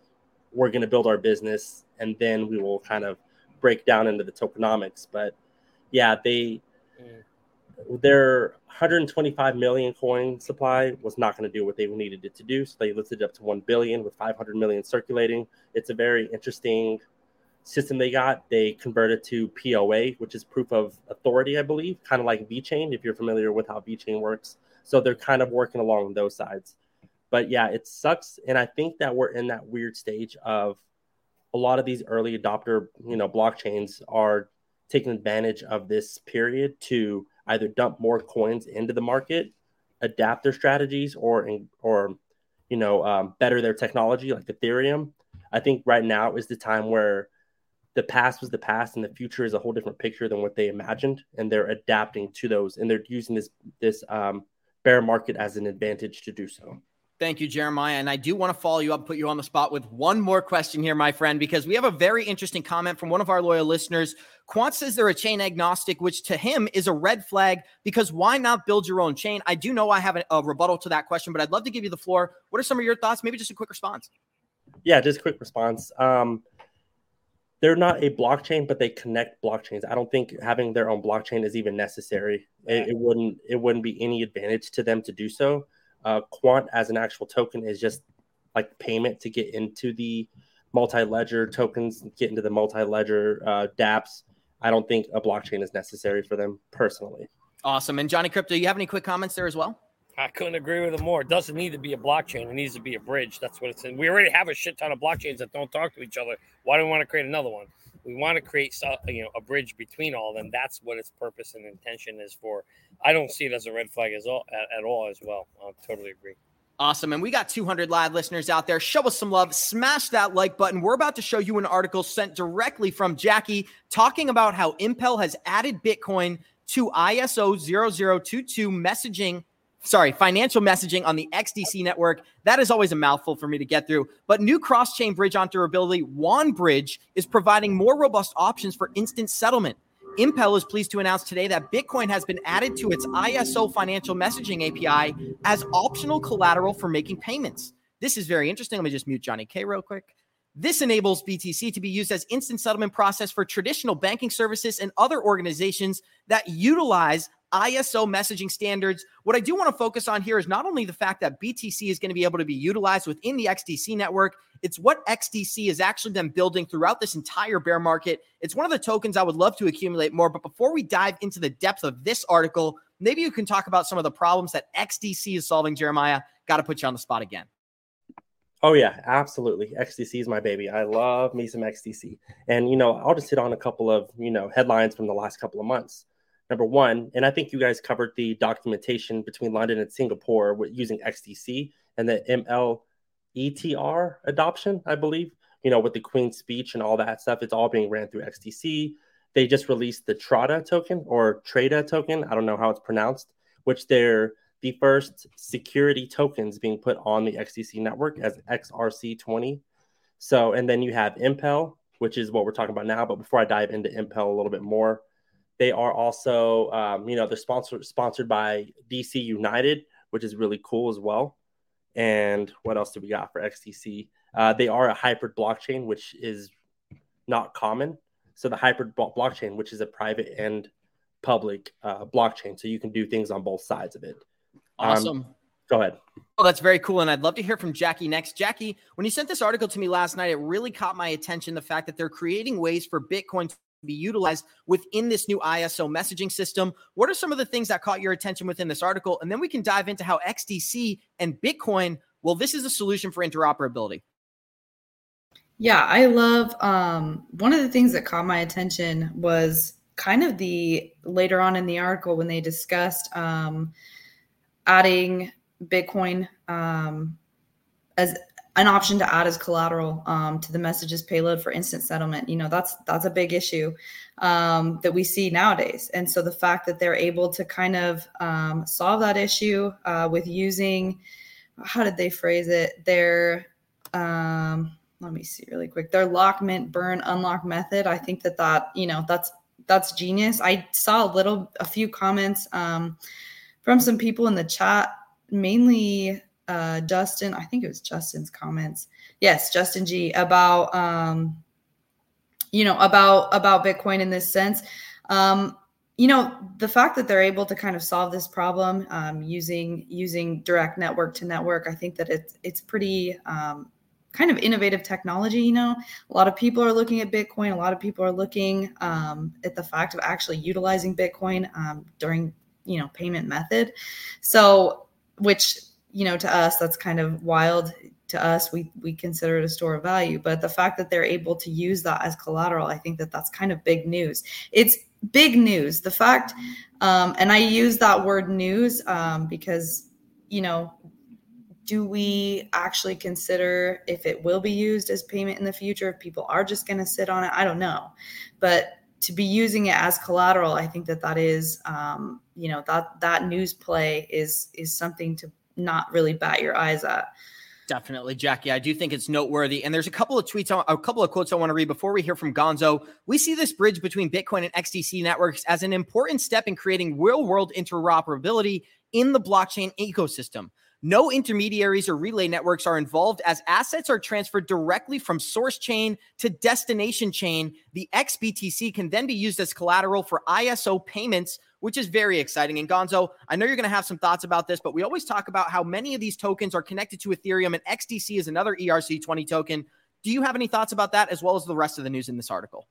we're going to build our business and then we will kind of break down into the tokenomics. But yeah, they mm. their 125 million coin supply was not going to do what they needed it to do. So they lifted it up to 1 billion with 500 million circulating. It's a very interesting system they got. They converted to POA, which is proof of authority, I believe, kind of like VeChain, if you're familiar with how VeChain works. So they're kind of working along those sides. But yeah, it sucks. And I think that we're in that weird stage of a lot of these early adopter, you know, blockchains are taking advantage of this period to either dump more coins into the market, adapt their strategies, or or you know um, better their technology, like Ethereum. I think right now is the time where the past was the past, and the future is a whole different picture than what they imagined, and they're adapting to those, and they're using this this um, bear market as an advantage to do so. Thank you, Jeremiah. And I do want to follow you up, put you on the spot with one more question here, my friend, because we have a very interesting comment from one of our loyal listeners. Quant says they're a chain agnostic, which to him is a red flag because why not build your own chain? I do know I have a, a rebuttal to that question, but I'd love to give you the floor. What are some of your thoughts? Maybe just a quick response. Yeah, just a quick response. Um, they're not a blockchain, but they connect blockchains. I don't think having their own blockchain is even necessary. It, it wouldn't. It wouldn't be any advantage to them to do so uh, Quant as an actual token is just like payment to get into the multi-ledger tokens, get into the multi-ledger uh, DApps. I don't think a blockchain is necessary for them personally. Awesome. And Johnny Crypto, you have any quick comments there as well? I couldn't agree with him more. It doesn't need to be a blockchain. It needs to be a bridge. That's what it's in. We already have a shit ton of blockchains that don't talk to each other. Why do we want to create another one? we want to create you know a bridge between all of them. That's what its purpose and intention is for. I don't see it as a red flag as all at, at all as well. I totally agree. Awesome. And we got 200 live listeners out there. Show us some love. Smash that like button. We're about to show you an article sent directly from Jackie talking about how Impel has added Bitcoin to ISO 0022 messaging sorry, financial messaging on the XDC network. That is always a mouthful for me to get through. But new cross chain bridge interoperability, WAN Bridge, is providing more robust options for instant settlement. Impel is pleased to announce today that Bitcoin has been added to its ISO financial messaging API as optional collateral for making payments. This is very interesting. Let me just mute Johnny K real quick. This enables BTC to be used as instant settlement process for traditional banking services and other organizations that utilize ISO messaging standards. What I do want to focus on here is not only the fact that BTC is going to be able to be utilized within the XDC network, it's what XDC has actually been building throughout this entire bear market. It's one of the tokens I would love to accumulate more. But before we dive into the depth of this article, maybe you can talk about some of the problems that XDC is solving, Jeremiah. Got to put you on the spot again. Oh yeah, absolutely. XDC is my baby. I love me some XDC. And you know, I'll just hit on a couple of, you know, headlines from the last couple of months number one. And I think you guys covered the documentation between London and Singapore with using XDC and the MLETR adoption, I believe, you know, with the Queen's speech and all that stuff. It's all being ran through XDC. They just released the Trada token or Trada token. I don't know how it's pronounced, which they're the first security tokens being put on the XDC network as XRC20. So, and then you have Impel, which is what we're talking about now. But before I dive into Impel a little bit more, they are also, um, you know, they're sponsored sponsored by DC United, which is really cool as well. And what else do we got for XDC? Uh, they are a hybrid blockchain, which is not common. So the hybrid blockchain, which is a private and public uh, blockchain, so you can do things on both sides of it. Um, awesome. Um, go ahead. Oh, that's very cool. And I'd love to hear from Jackie next. Jackie, when you sent this article to me last night, it really caught my attention the fact that they're creating ways for Bitcoin be utilized within this new ISO messaging system. What are some of the things that caught your attention within this article? And then we can dive into how XDC and Bitcoin, well, this is a solution for interoperability. Yeah, I love um, one of the things that caught my attention was kind of the later on in the article when they discussed um, adding Bitcoin um, as an option to add as collateral um, to the messages payload for instant settlement. You know, that's that's a big issue um, that we see nowadays. And so the fact that they're able to kind of um, solve that issue uh, with using, how did they phrase it? Their um, let me see really quick. Their lock, mint, burn, unlock method. I think that that you know that's that's genius. I saw a little, a few comments um, from some people in the chat, mainly uh, Justin, I think it was Justin's comments. Yes, Justin G about um, you know about about Bitcoin in this sense. Um, you know the fact that they're able to kind of solve this problem um, using using direct network to network. I think that it's it's pretty um, kind of innovative technology. You know, a lot of people are looking at Bitcoin. A lot of people are looking um, at the fact of actually utilizing Bitcoin um, during you know payment method. So which you know, to us, that's kind of wild. To us, we we consider it a store of value. But the fact that they're able to use that as collateral, I think that that's kind of big news. It's big news. The fact, um, and I use that word news um, because, you know, do we actually consider if it will be used as payment in the future? If people are just going to sit on it, I don't know. But to be using it as collateral, I think that that is, um, you know, that that news play is is something to not really bat your eyes at. Definitely, Jackie. I do think it's noteworthy. And there's a couple of tweets, a couple of quotes I want to read before we hear from Gonzo. We see this bridge between Bitcoin and XDC networks as an important step in creating real world interoperability in the blockchain ecosystem. No intermediaries or relay networks are involved as assets are transferred directly from source chain to destination chain. The XBTC can then be used as collateral for ISO payments which is very exciting. And Gonzo, I know you're going to have some thoughts about this, but we always talk about how many of these tokens are connected to Ethereum, and XDC is another ERC20 token. Do you have any thoughts about that as well as the rest of the news in this article?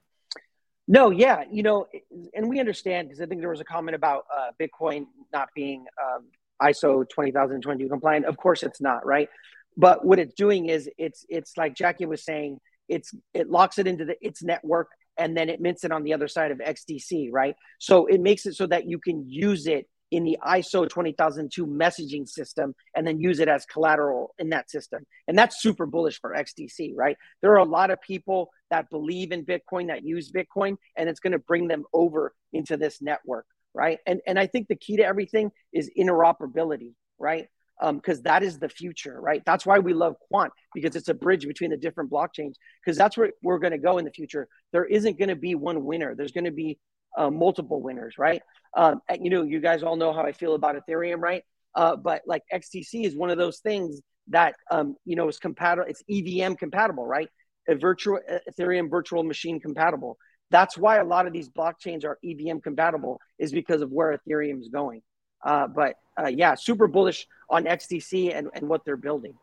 No, yeah, you know, and we understand because I think there was a comment about uh, Bitcoin not being um, ISO 20022 compliant. Of course, it's not, right? But what it's doing is it's it's like Jackie was saying, it's it locks it into the its network and then it mints it on the other side of XDC, right? So it makes it so that you can use it in the ISO 20002 messaging system and then use it as collateral in that system. And that's super bullish for XDC, right? There are a lot of people that believe in Bitcoin, that use Bitcoin, and it's going to bring them over into this network, right? And, and I think the key to everything is interoperability, right? because um, that is the future, right? That's why we love quant because it's a bridge between the different blockchains because that's where we're going to go in the future. There isn't going to be one winner. There's going to be uh, multiple winners, right? Um, you know, you guys all know how I feel about Ethereum, right? Uh, but like XDC is one of those things that um, you know is compatible. It's EVM compatible, right? A virtual Ethereum virtual machine compatible. That's why a lot of these blockchains are EVM compatible, is because of where Ethereum is going. Uh, but uh, yeah, super bullish on XDC and, and what they're building.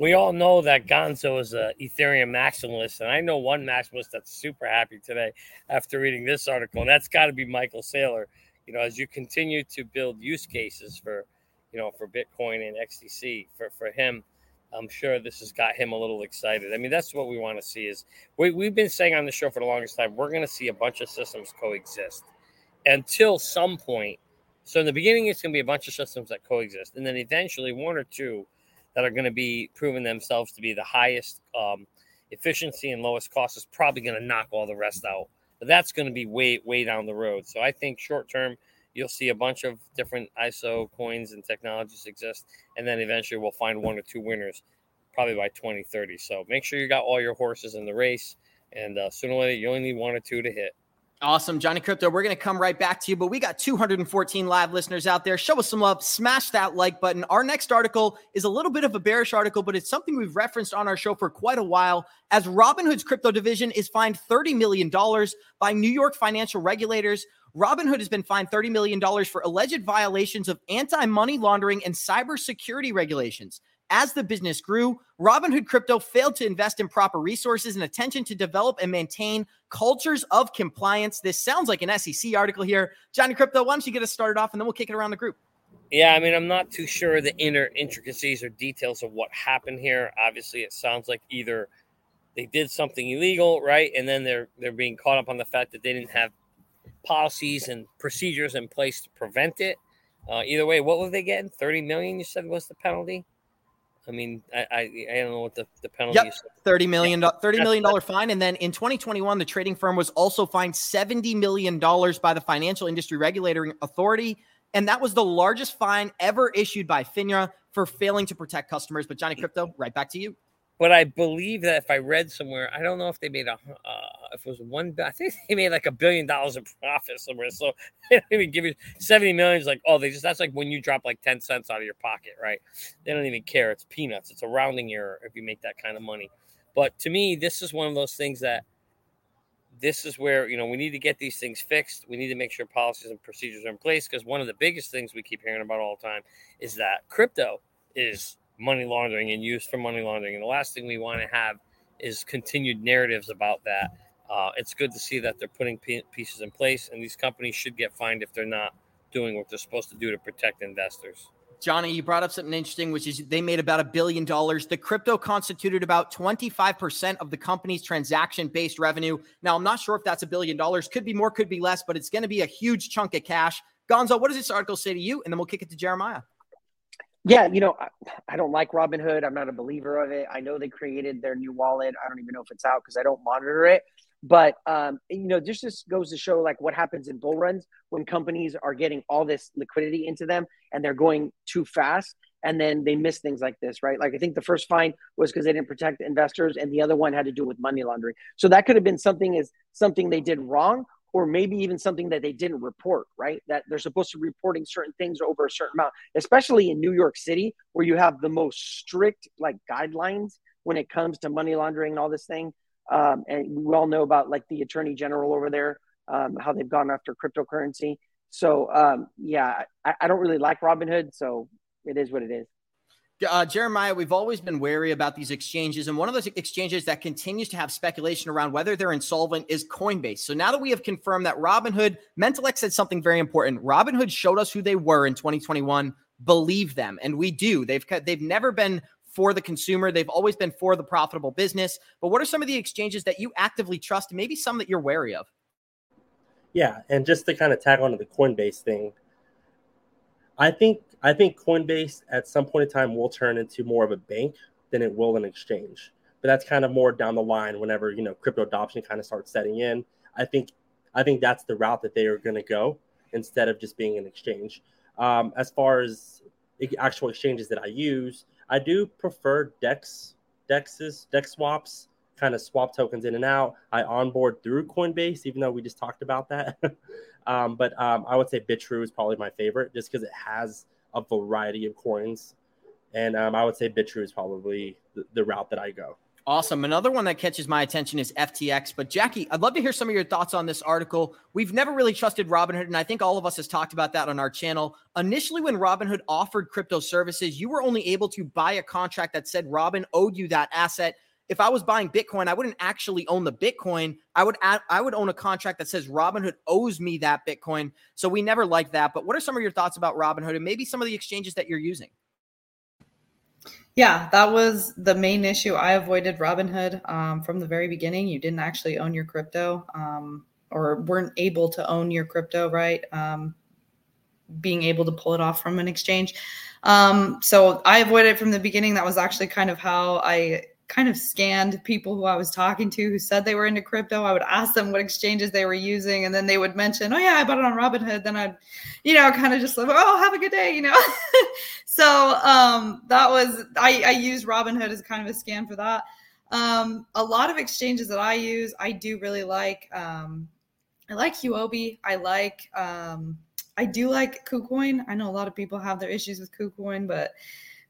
We all know that Gonzo is a Ethereum maximalist, and I know one maximalist that's super happy today after reading this article, and that's got to be Michael Saylor. You know, as you continue to build use cases for, you know, for Bitcoin and XDC for for him, I'm sure this has got him a little excited. I mean, that's what we want to see. Is we, we've been saying on the show for the longest time, we're going to see a bunch of systems coexist until some point. So in the beginning, it's going to be a bunch of systems that coexist, and then eventually one or two that are going to be proving themselves to be the highest um, efficiency and lowest cost is probably going to knock all the rest out. But that's going to be way way down the road. So I think short term you'll see a bunch of different ISO coins and technologies exist, and then eventually we'll find one or two winners, probably by 2030. So make sure you got all your horses in the race, and uh, sooner or later you only need one or two to hit. Awesome, Johnny Crypto. We're going to come right back to you, but we got 214 live listeners out there. Show us some love, smash that like button. Our next article is a little bit of a bearish article, but it's something we've referenced on our show for quite a while. As Robinhood's crypto division is fined $30 million by New York financial regulators. Robinhood has been fined $30 million for alleged violations of anti money laundering and cybersecurity regulations. As the business grew, Robinhood Crypto failed to invest in proper resources and attention to develop and maintain cultures of compliance. This sounds like an SEC article here. Johnny Crypto, why don't you get us started off and then we'll kick it around the group? Yeah, I mean, I'm not too sure the inner intricacies or details of what happened here. Obviously, it sounds like either they did something illegal, right, and then they're they're being caught up on the fact that they didn't have policies and procedures in place to prevent it. Uh, either way, what were they getting? Thirty million, you said was the penalty. I mean, I I, I don't know what the, the penalty yep. is. Thirty million thirty million dollar <laughs> fine, and then in 2021, the trading firm was also fined seventy million dollars by the Financial Industry Regulatory Authority, and that was the largest fine ever issued by FINRA for failing to protect customers. But Johnny Crypto, right back to you. But I believe that if I read somewhere, I don't know if they made a, uh, if it was one, I think they made like a billion dollars in profit somewhere. So <laughs> they don't even give you 70 million. Is like, oh, they just, that's like when you drop like 10 cents out of your pocket, right? They don't even care. It's peanuts. It's a rounding error if you make that kind of money. But to me, this is one of those things that this is where, you know, we need to get these things fixed. We need to make sure policies and procedures are in place because one of the biggest things we keep hearing about all the time is that crypto is money laundering and used for money laundering. And the last thing we want to have is continued narratives about that. Uh, it's good to see that they're putting pieces in place, and these companies should get fined if they're not doing what they're supposed to do to protect investors. Johnny, you brought up something interesting, which is they made about a billion dollars. The crypto constituted about 25% of the company's transaction based revenue. Now, I'm not sure if that's a billion dollars. Could be more, could be less, but it's going to be a huge chunk of cash. Gonzo, what does this article say to you? And then we'll kick it to Jeremiah. Yeah, you know, I, I don't like Robinhood. I'm not a believer of it. I know they created their new wallet. I don't even know if it's out because I don't monitor it. But um, you know, this just goes to show like what happens in bull runs when companies are getting all this liquidity into them and they're going too fast, and then they miss things like this, right? Like I think the first fine was because they didn't protect investors, and the other one had to do with money laundering. So that could have been something is something they did wrong, or maybe even something that they didn't report, right? That they're supposed to be reporting certain things over a certain amount, especially in New York City, where you have the most strict like guidelines when it comes to money laundering and all this thing. Um, and we all know about like the attorney general over there, um, how they've gone after cryptocurrency. So um, yeah, I, I don't really like Robinhood, so it is what it is. Uh, Jeremiah, we've always been wary about these exchanges. And one of those exchanges that continues to have speculation around whether they're insolvent is Coinbase. So now that we have confirmed that Robinhood, Mentelex said something very important. Robinhood showed us who they were in 2021. Believe them. And we do. They've, they've never been for the consumer. They've always been for the profitable business. But what are some of the exchanges that you actively trust? Maybe some that you're wary of? Yeah. And just to kind of tag on to the Coinbase thing, I think I think Coinbase at some point in time will turn into more of a bank than it will an exchange. But that's kind of more down the line whenever you know crypto adoption kind of starts setting in. I think I think that's the route that they are going to go instead of just being an exchange. Um, as far as actual exchanges that I use, I do prefer Dex, Dexes, Dex swaps kind of swap tokens in and out. I onboard through Coinbase, even though we just talked about that. <laughs> um, but um, I would say Bitrue is probably my favorite just because it has a variety of coins. And um, I would say Bitrue is probably the, the route that I go. Awesome. Another one that catches my attention is FTX. But Jackie, I'd love to hear some of your thoughts on this article. We've never really trusted Robinhood, and I think all of us has talked about that on our channel. Initially, when Robinhood offered crypto services, you were only able to buy a contract that said Robin owed you that asset. If I was buying Bitcoin, I wouldn't actually own the Bitcoin. I would add, I would own a contract that says Robinhood owes me that Bitcoin. So we never liked that. But what are some of your thoughts about Robinhood and maybe some of the exchanges that you're using? Yeah, that was the main issue. I avoided Robinhood um, from the very beginning. You didn't actually own your crypto um, or weren't able to own your crypto, right? Um, being able to pull it off from an exchange. Um, so I avoided it from the beginning. That was actually kind of how I kind of scanned people who I was talking to who said they were into crypto. I would ask them what exchanges they were using, and then they would mention, "Oh yeah, I bought it on Robinhood." Then I'd, you know, kind of just like, "Oh, have a good day," you know. <laughs> so um, that was I, I used Robinhood as kind of a scan for that. Um, a lot of exchanges that I use, I do really like. Um, I like Huobi. I like. Um, I do like KuCoin. I know a lot of people have their issues with KuCoin, but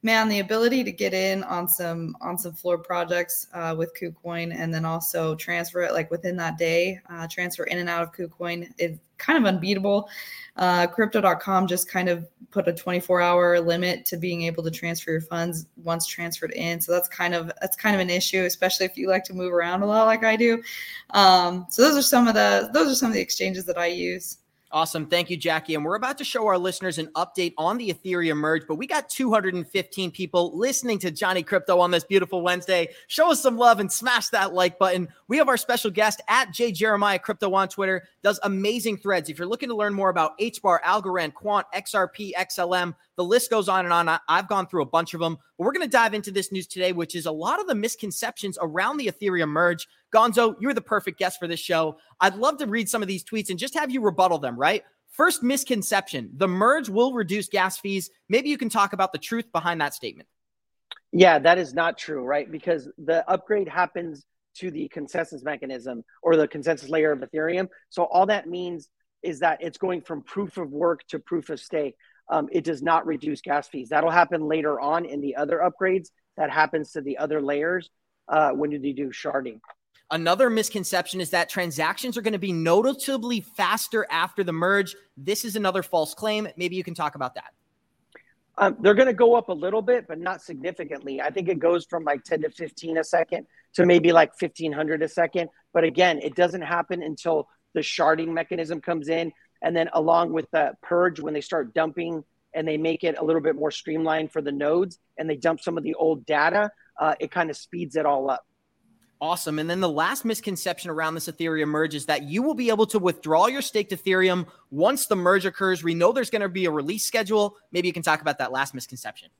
man, the ability to get in on some on some floor projects uh, with KuCoin and then also transfer it like within that day, uh, transfer in and out of KuCoin is kind of unbeatable. Uh, crypto.com just kind of put a 24 hour limit to being able to transfer your funds once transferred in. So that's kind of that's kind of an issue, especially if you like to move around a lot like I do. Um, so those are some of the those are some of the exchanges that I use. Awesome. Thank you, Jackie. And we're about to show our listeners an update on the Ethereum merge, but we got 215 people listening to Johnny Crypto on this beautiful Wednesday. Show us some love and smash that like button. We have our special guest at J Jeremiah Crypto on Twitter, does amazing threads. If you're looking to learn more about HBAR, Algorand, Quant, XRP, XLM, the list goes on and on. I, have gone through a bunch of them. But we're going to dive into this news today, which is a lot of the misconceptions around the Ethereum merge. Gonzo, you're the perfect guest for this show. I'd love to read some of these tweets and just have you rebuttal them, right? First misconception the merge will reduce gas fees. Maybe you can talk about the truth behind that statement. Yeah, that is not true, right? Because the upgrade happens to the consensus mechanism or the consensus layer of Ethereum. So all that means is that it's going from proof of work to proof of stake um, it does not reduce gas fees. That'll happen later on in the other upgrades. That happens to the other layers uh, when you do sharding. Another misconception is that transactions are going to be noticeably faster after the merge. This is another false claim. Maybe you can talk about that. Um, they're going to go up a little bit, but not significantly. I think it goes from like 10 to 15 a second to maybe like 1500 a second. But again, it doesn't happen until the sharding mechanism comes in. And then along with the purge, when they start dumping and they make it a little bit more streamlined for the nodes and they dump some of the old data, uh, it kind of speeds it all up. Awesome. And then the last misconception around this Ethereum merge is that you will be able to withdraw your staked Ethereum once the merge occurs. We know there's going to be a release schedule. Maybe you can talk about that last misconception.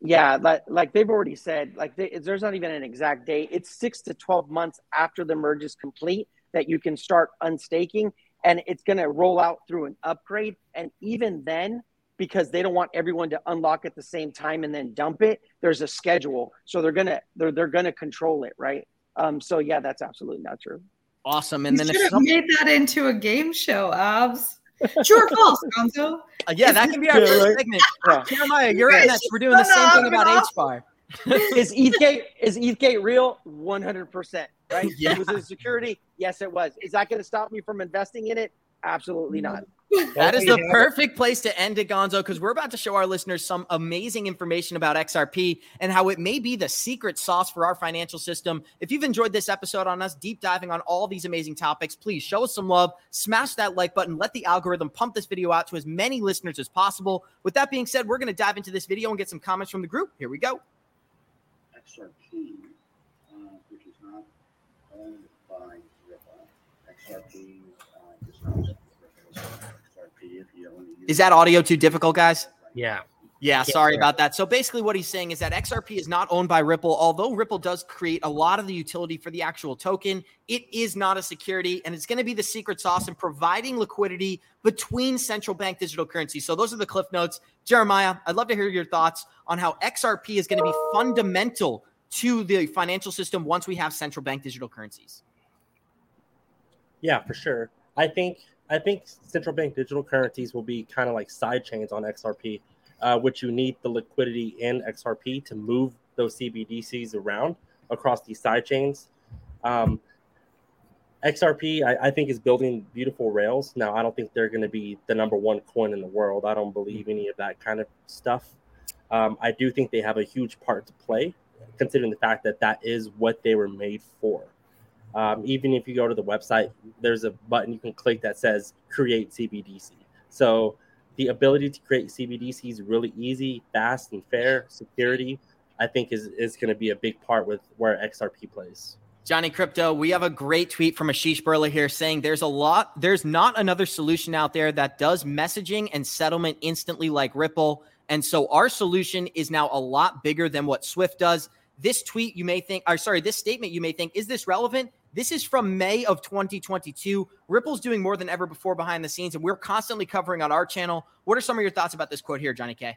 Yeah, like, like they've already said, like they, there's not even an exact date. It's six to 12 months after the merge is complete that you can start unstaking and it's going to roll out through an upgrade. And even then, because they don't want everyone to unlock at the same time and then dump it, there's a schedule. So they're gonna they're they're gonna control it, right? Um, so yeah, that's absolutely not true. Awesome. And you then should have some... made that into a game show, Abs. True or false, <laughs> Gonzo? Uh, yeah, that can be our yeah, first right? segment. <laughs> Yeah. Jeremiah, you're in next. We're doing the same thing about HBAR. <laughs> is ETH is ETH real? One hundred percent right? Yeah. Was it security? Yes, it was. Is that going to stop me from investing in it? Absolutely not. That is the perfect place to end it, Gonzo, because we're about to show our listeners some amazing information about XRP and how it may be the secret sauce for our financial system. If you've enjoyed this episode on us deep diving on all these amazing topics, please show us some love, smash that like button, let the algorithm pump this video out to as many listeners as possible. With that being said, we're going to dive into this video and get some comments from the group. Here we go. XRP which Is that audio too difficult, guys? Yeah. Yeah, sorry about that. So basically, what he's saying is that XRP is not owned by Ripple. Although Ripple does create a lot of the utility for the actual token, it is not a security, and it's going to be the secret sauce in providing liquidity between central bank digital currencies. So those are the cliff notes. Jeremiah, I'd love to hear your thoughts on how XRP is going to be fundamental to the financial system once we have central bank digital currencies? Yeah, for sure. I think I think central bank digital currencies will be kind of like side chains on XRP, uh, which you need the liquidity in XRP to move those CBDCs around across these side chains. Um, XRP, I, I, think, is building beautiful rails. Now, I don't think they're going to be the number one coin in the world. I don't believe any of that kind of stuff. Um, I do think they have a huge part to play, considering the fact that that is what they were made for. Um, even if you go to the website, there's a button you can click that says create CBDC. So the ability to create CBDC is really easy, fast, and fair. Security, I think, is, is going to be a big part with where XRP plays. Johnny Crypto, we have a great tweet from Asheesh Birla here saying there's a lot, there's not another solution out there that does messaging and settlement instantly like Ripple. And so our solution is now a lot bigger than what Swift does. This tweet, you may think, or sorry, this statement, you may think, is this relevant? This is from May of 2022. Ripple's doing more than ever before behind the scenes, and we're constantly covering on our channel. What are some of your thoughts about this quote here, Johnny K?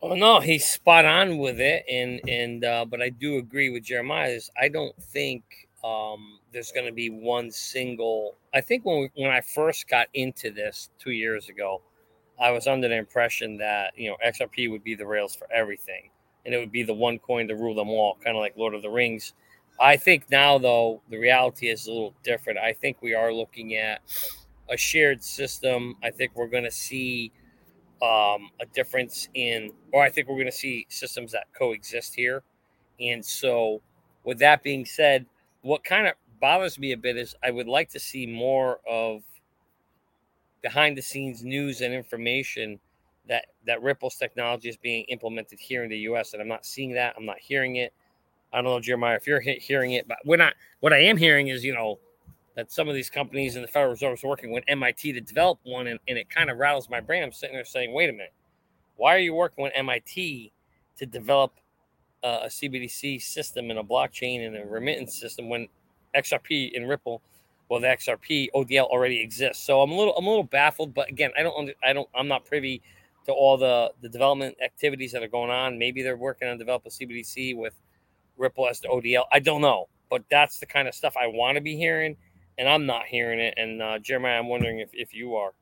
Oh no, he's spot on with it, and and uh, but I do agree with Jeremiah. I don't think um, there's going to be one single. I think when we, when I first got into this two years ago, I was under the impression that you know XRP would be the rails for everything, and it would be the one coin to rule them all, kind of like Lord of the Rings. I think now though the reality is a little different. I think we are looking at a shared system. I think we're going to see um, a difference in, or I think we're going to see systems that coexist here. And so, with that being said, what kind of bothers me a bit is I would like to see more of behind the scenes news and information that that Ripple's technology is being implemented here in the U.S. And I'm not seeing that. I'm not hearing it. I don't know, Jeremiah, if you're hearing it, but we're not. What I am hearing is, you know, that some of these companies and the Federal Reserve is working with MIT to develop one, and, and it kind of rattles my brain. I'm sitting there saying, wait a minute, why are you working with MIT to develop uh, a CBDC system and a blockchain and a remittance system when XRP and Ripple, well, the XRP ODL already exists? So I'm a little, I'm a little baffled. But again, I don't, I don't, I'm not privy to all the the development activities that are going on. Maybe they're working on develop a CBDC with Ripple as the ODL. I don't know, but that's the kind of stuff I want to be hearing and I'm not hearing it. And uh, Jeremiah, I'm wondering if, if you are.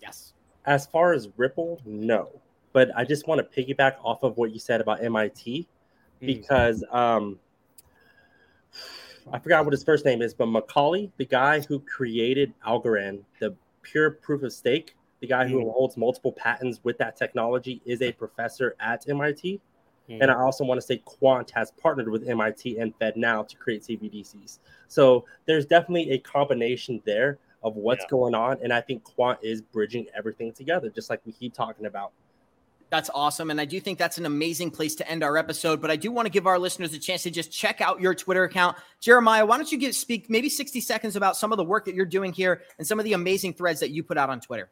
Yes. As far as Ripple, no. But I just want to piggyback off of what you said about MIT hmm. because mm. um, I forgot what his first name is, but Micali, the guy who created Algorand, the pure proof of stake, the guy mm. who hmm. holds multiple patents with that technology, is a professor at MIT. Mm-hmm. And I also want to say Quant has partnered with MIT and FedNow to create CBDCs. So there's definitely a combination there of what's yeah. going on. And I think Quant is bridging everything together, just like we keep talking about. That's awesome. And I do think that's an amazing place to end our episode. But I do want to give our listeners a chance to just check out your Twitter account. Jeremiah, why don't you give speak maybe 60 seconds about some of the work that you're doing here and some of the amazing threads that you put out on Twitter?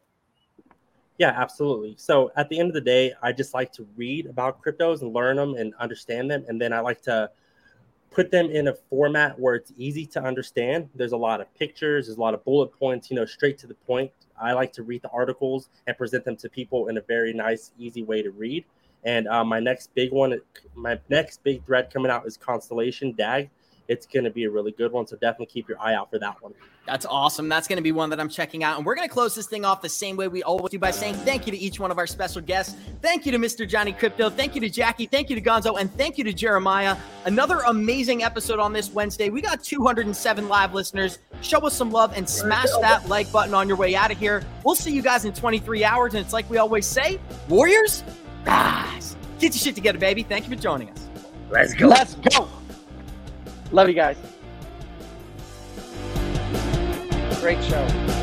Yeah, absolutely. So at the end of the day, I just like to read about cryptos and learn them and understand them. And then I like to put them in a format where it's easy to understand. There's a lot of pictures, there's a lot of bullet points, you know, straight to the point. I like to read the articles and present them to people in a very nice, easy way to read. And uh, my next big one, my next big thread coming out is Constellation DAG it's going to be a really good one. So definitely keep your eye out for that one. That's awesome. That's going to be one that I'm checking out. And we're going to close this thing off the same way we always do by saying thank you to each one of our special guests. Thank you to Mr. Johnny Crypto. Thank you to Jackie. Thank you to Gonzo. And thank you to Jeremiah. Another amazing episode on this Wednesday. We got 207 live listeners. Show us some love and smash that like button on your way out of here. We'll see you guys in 23 hours. And it's like we always say Warriors, rise. Get your shit together, baby. Thank you for joining us. Let's go. Let's go. Love you guys. Great show.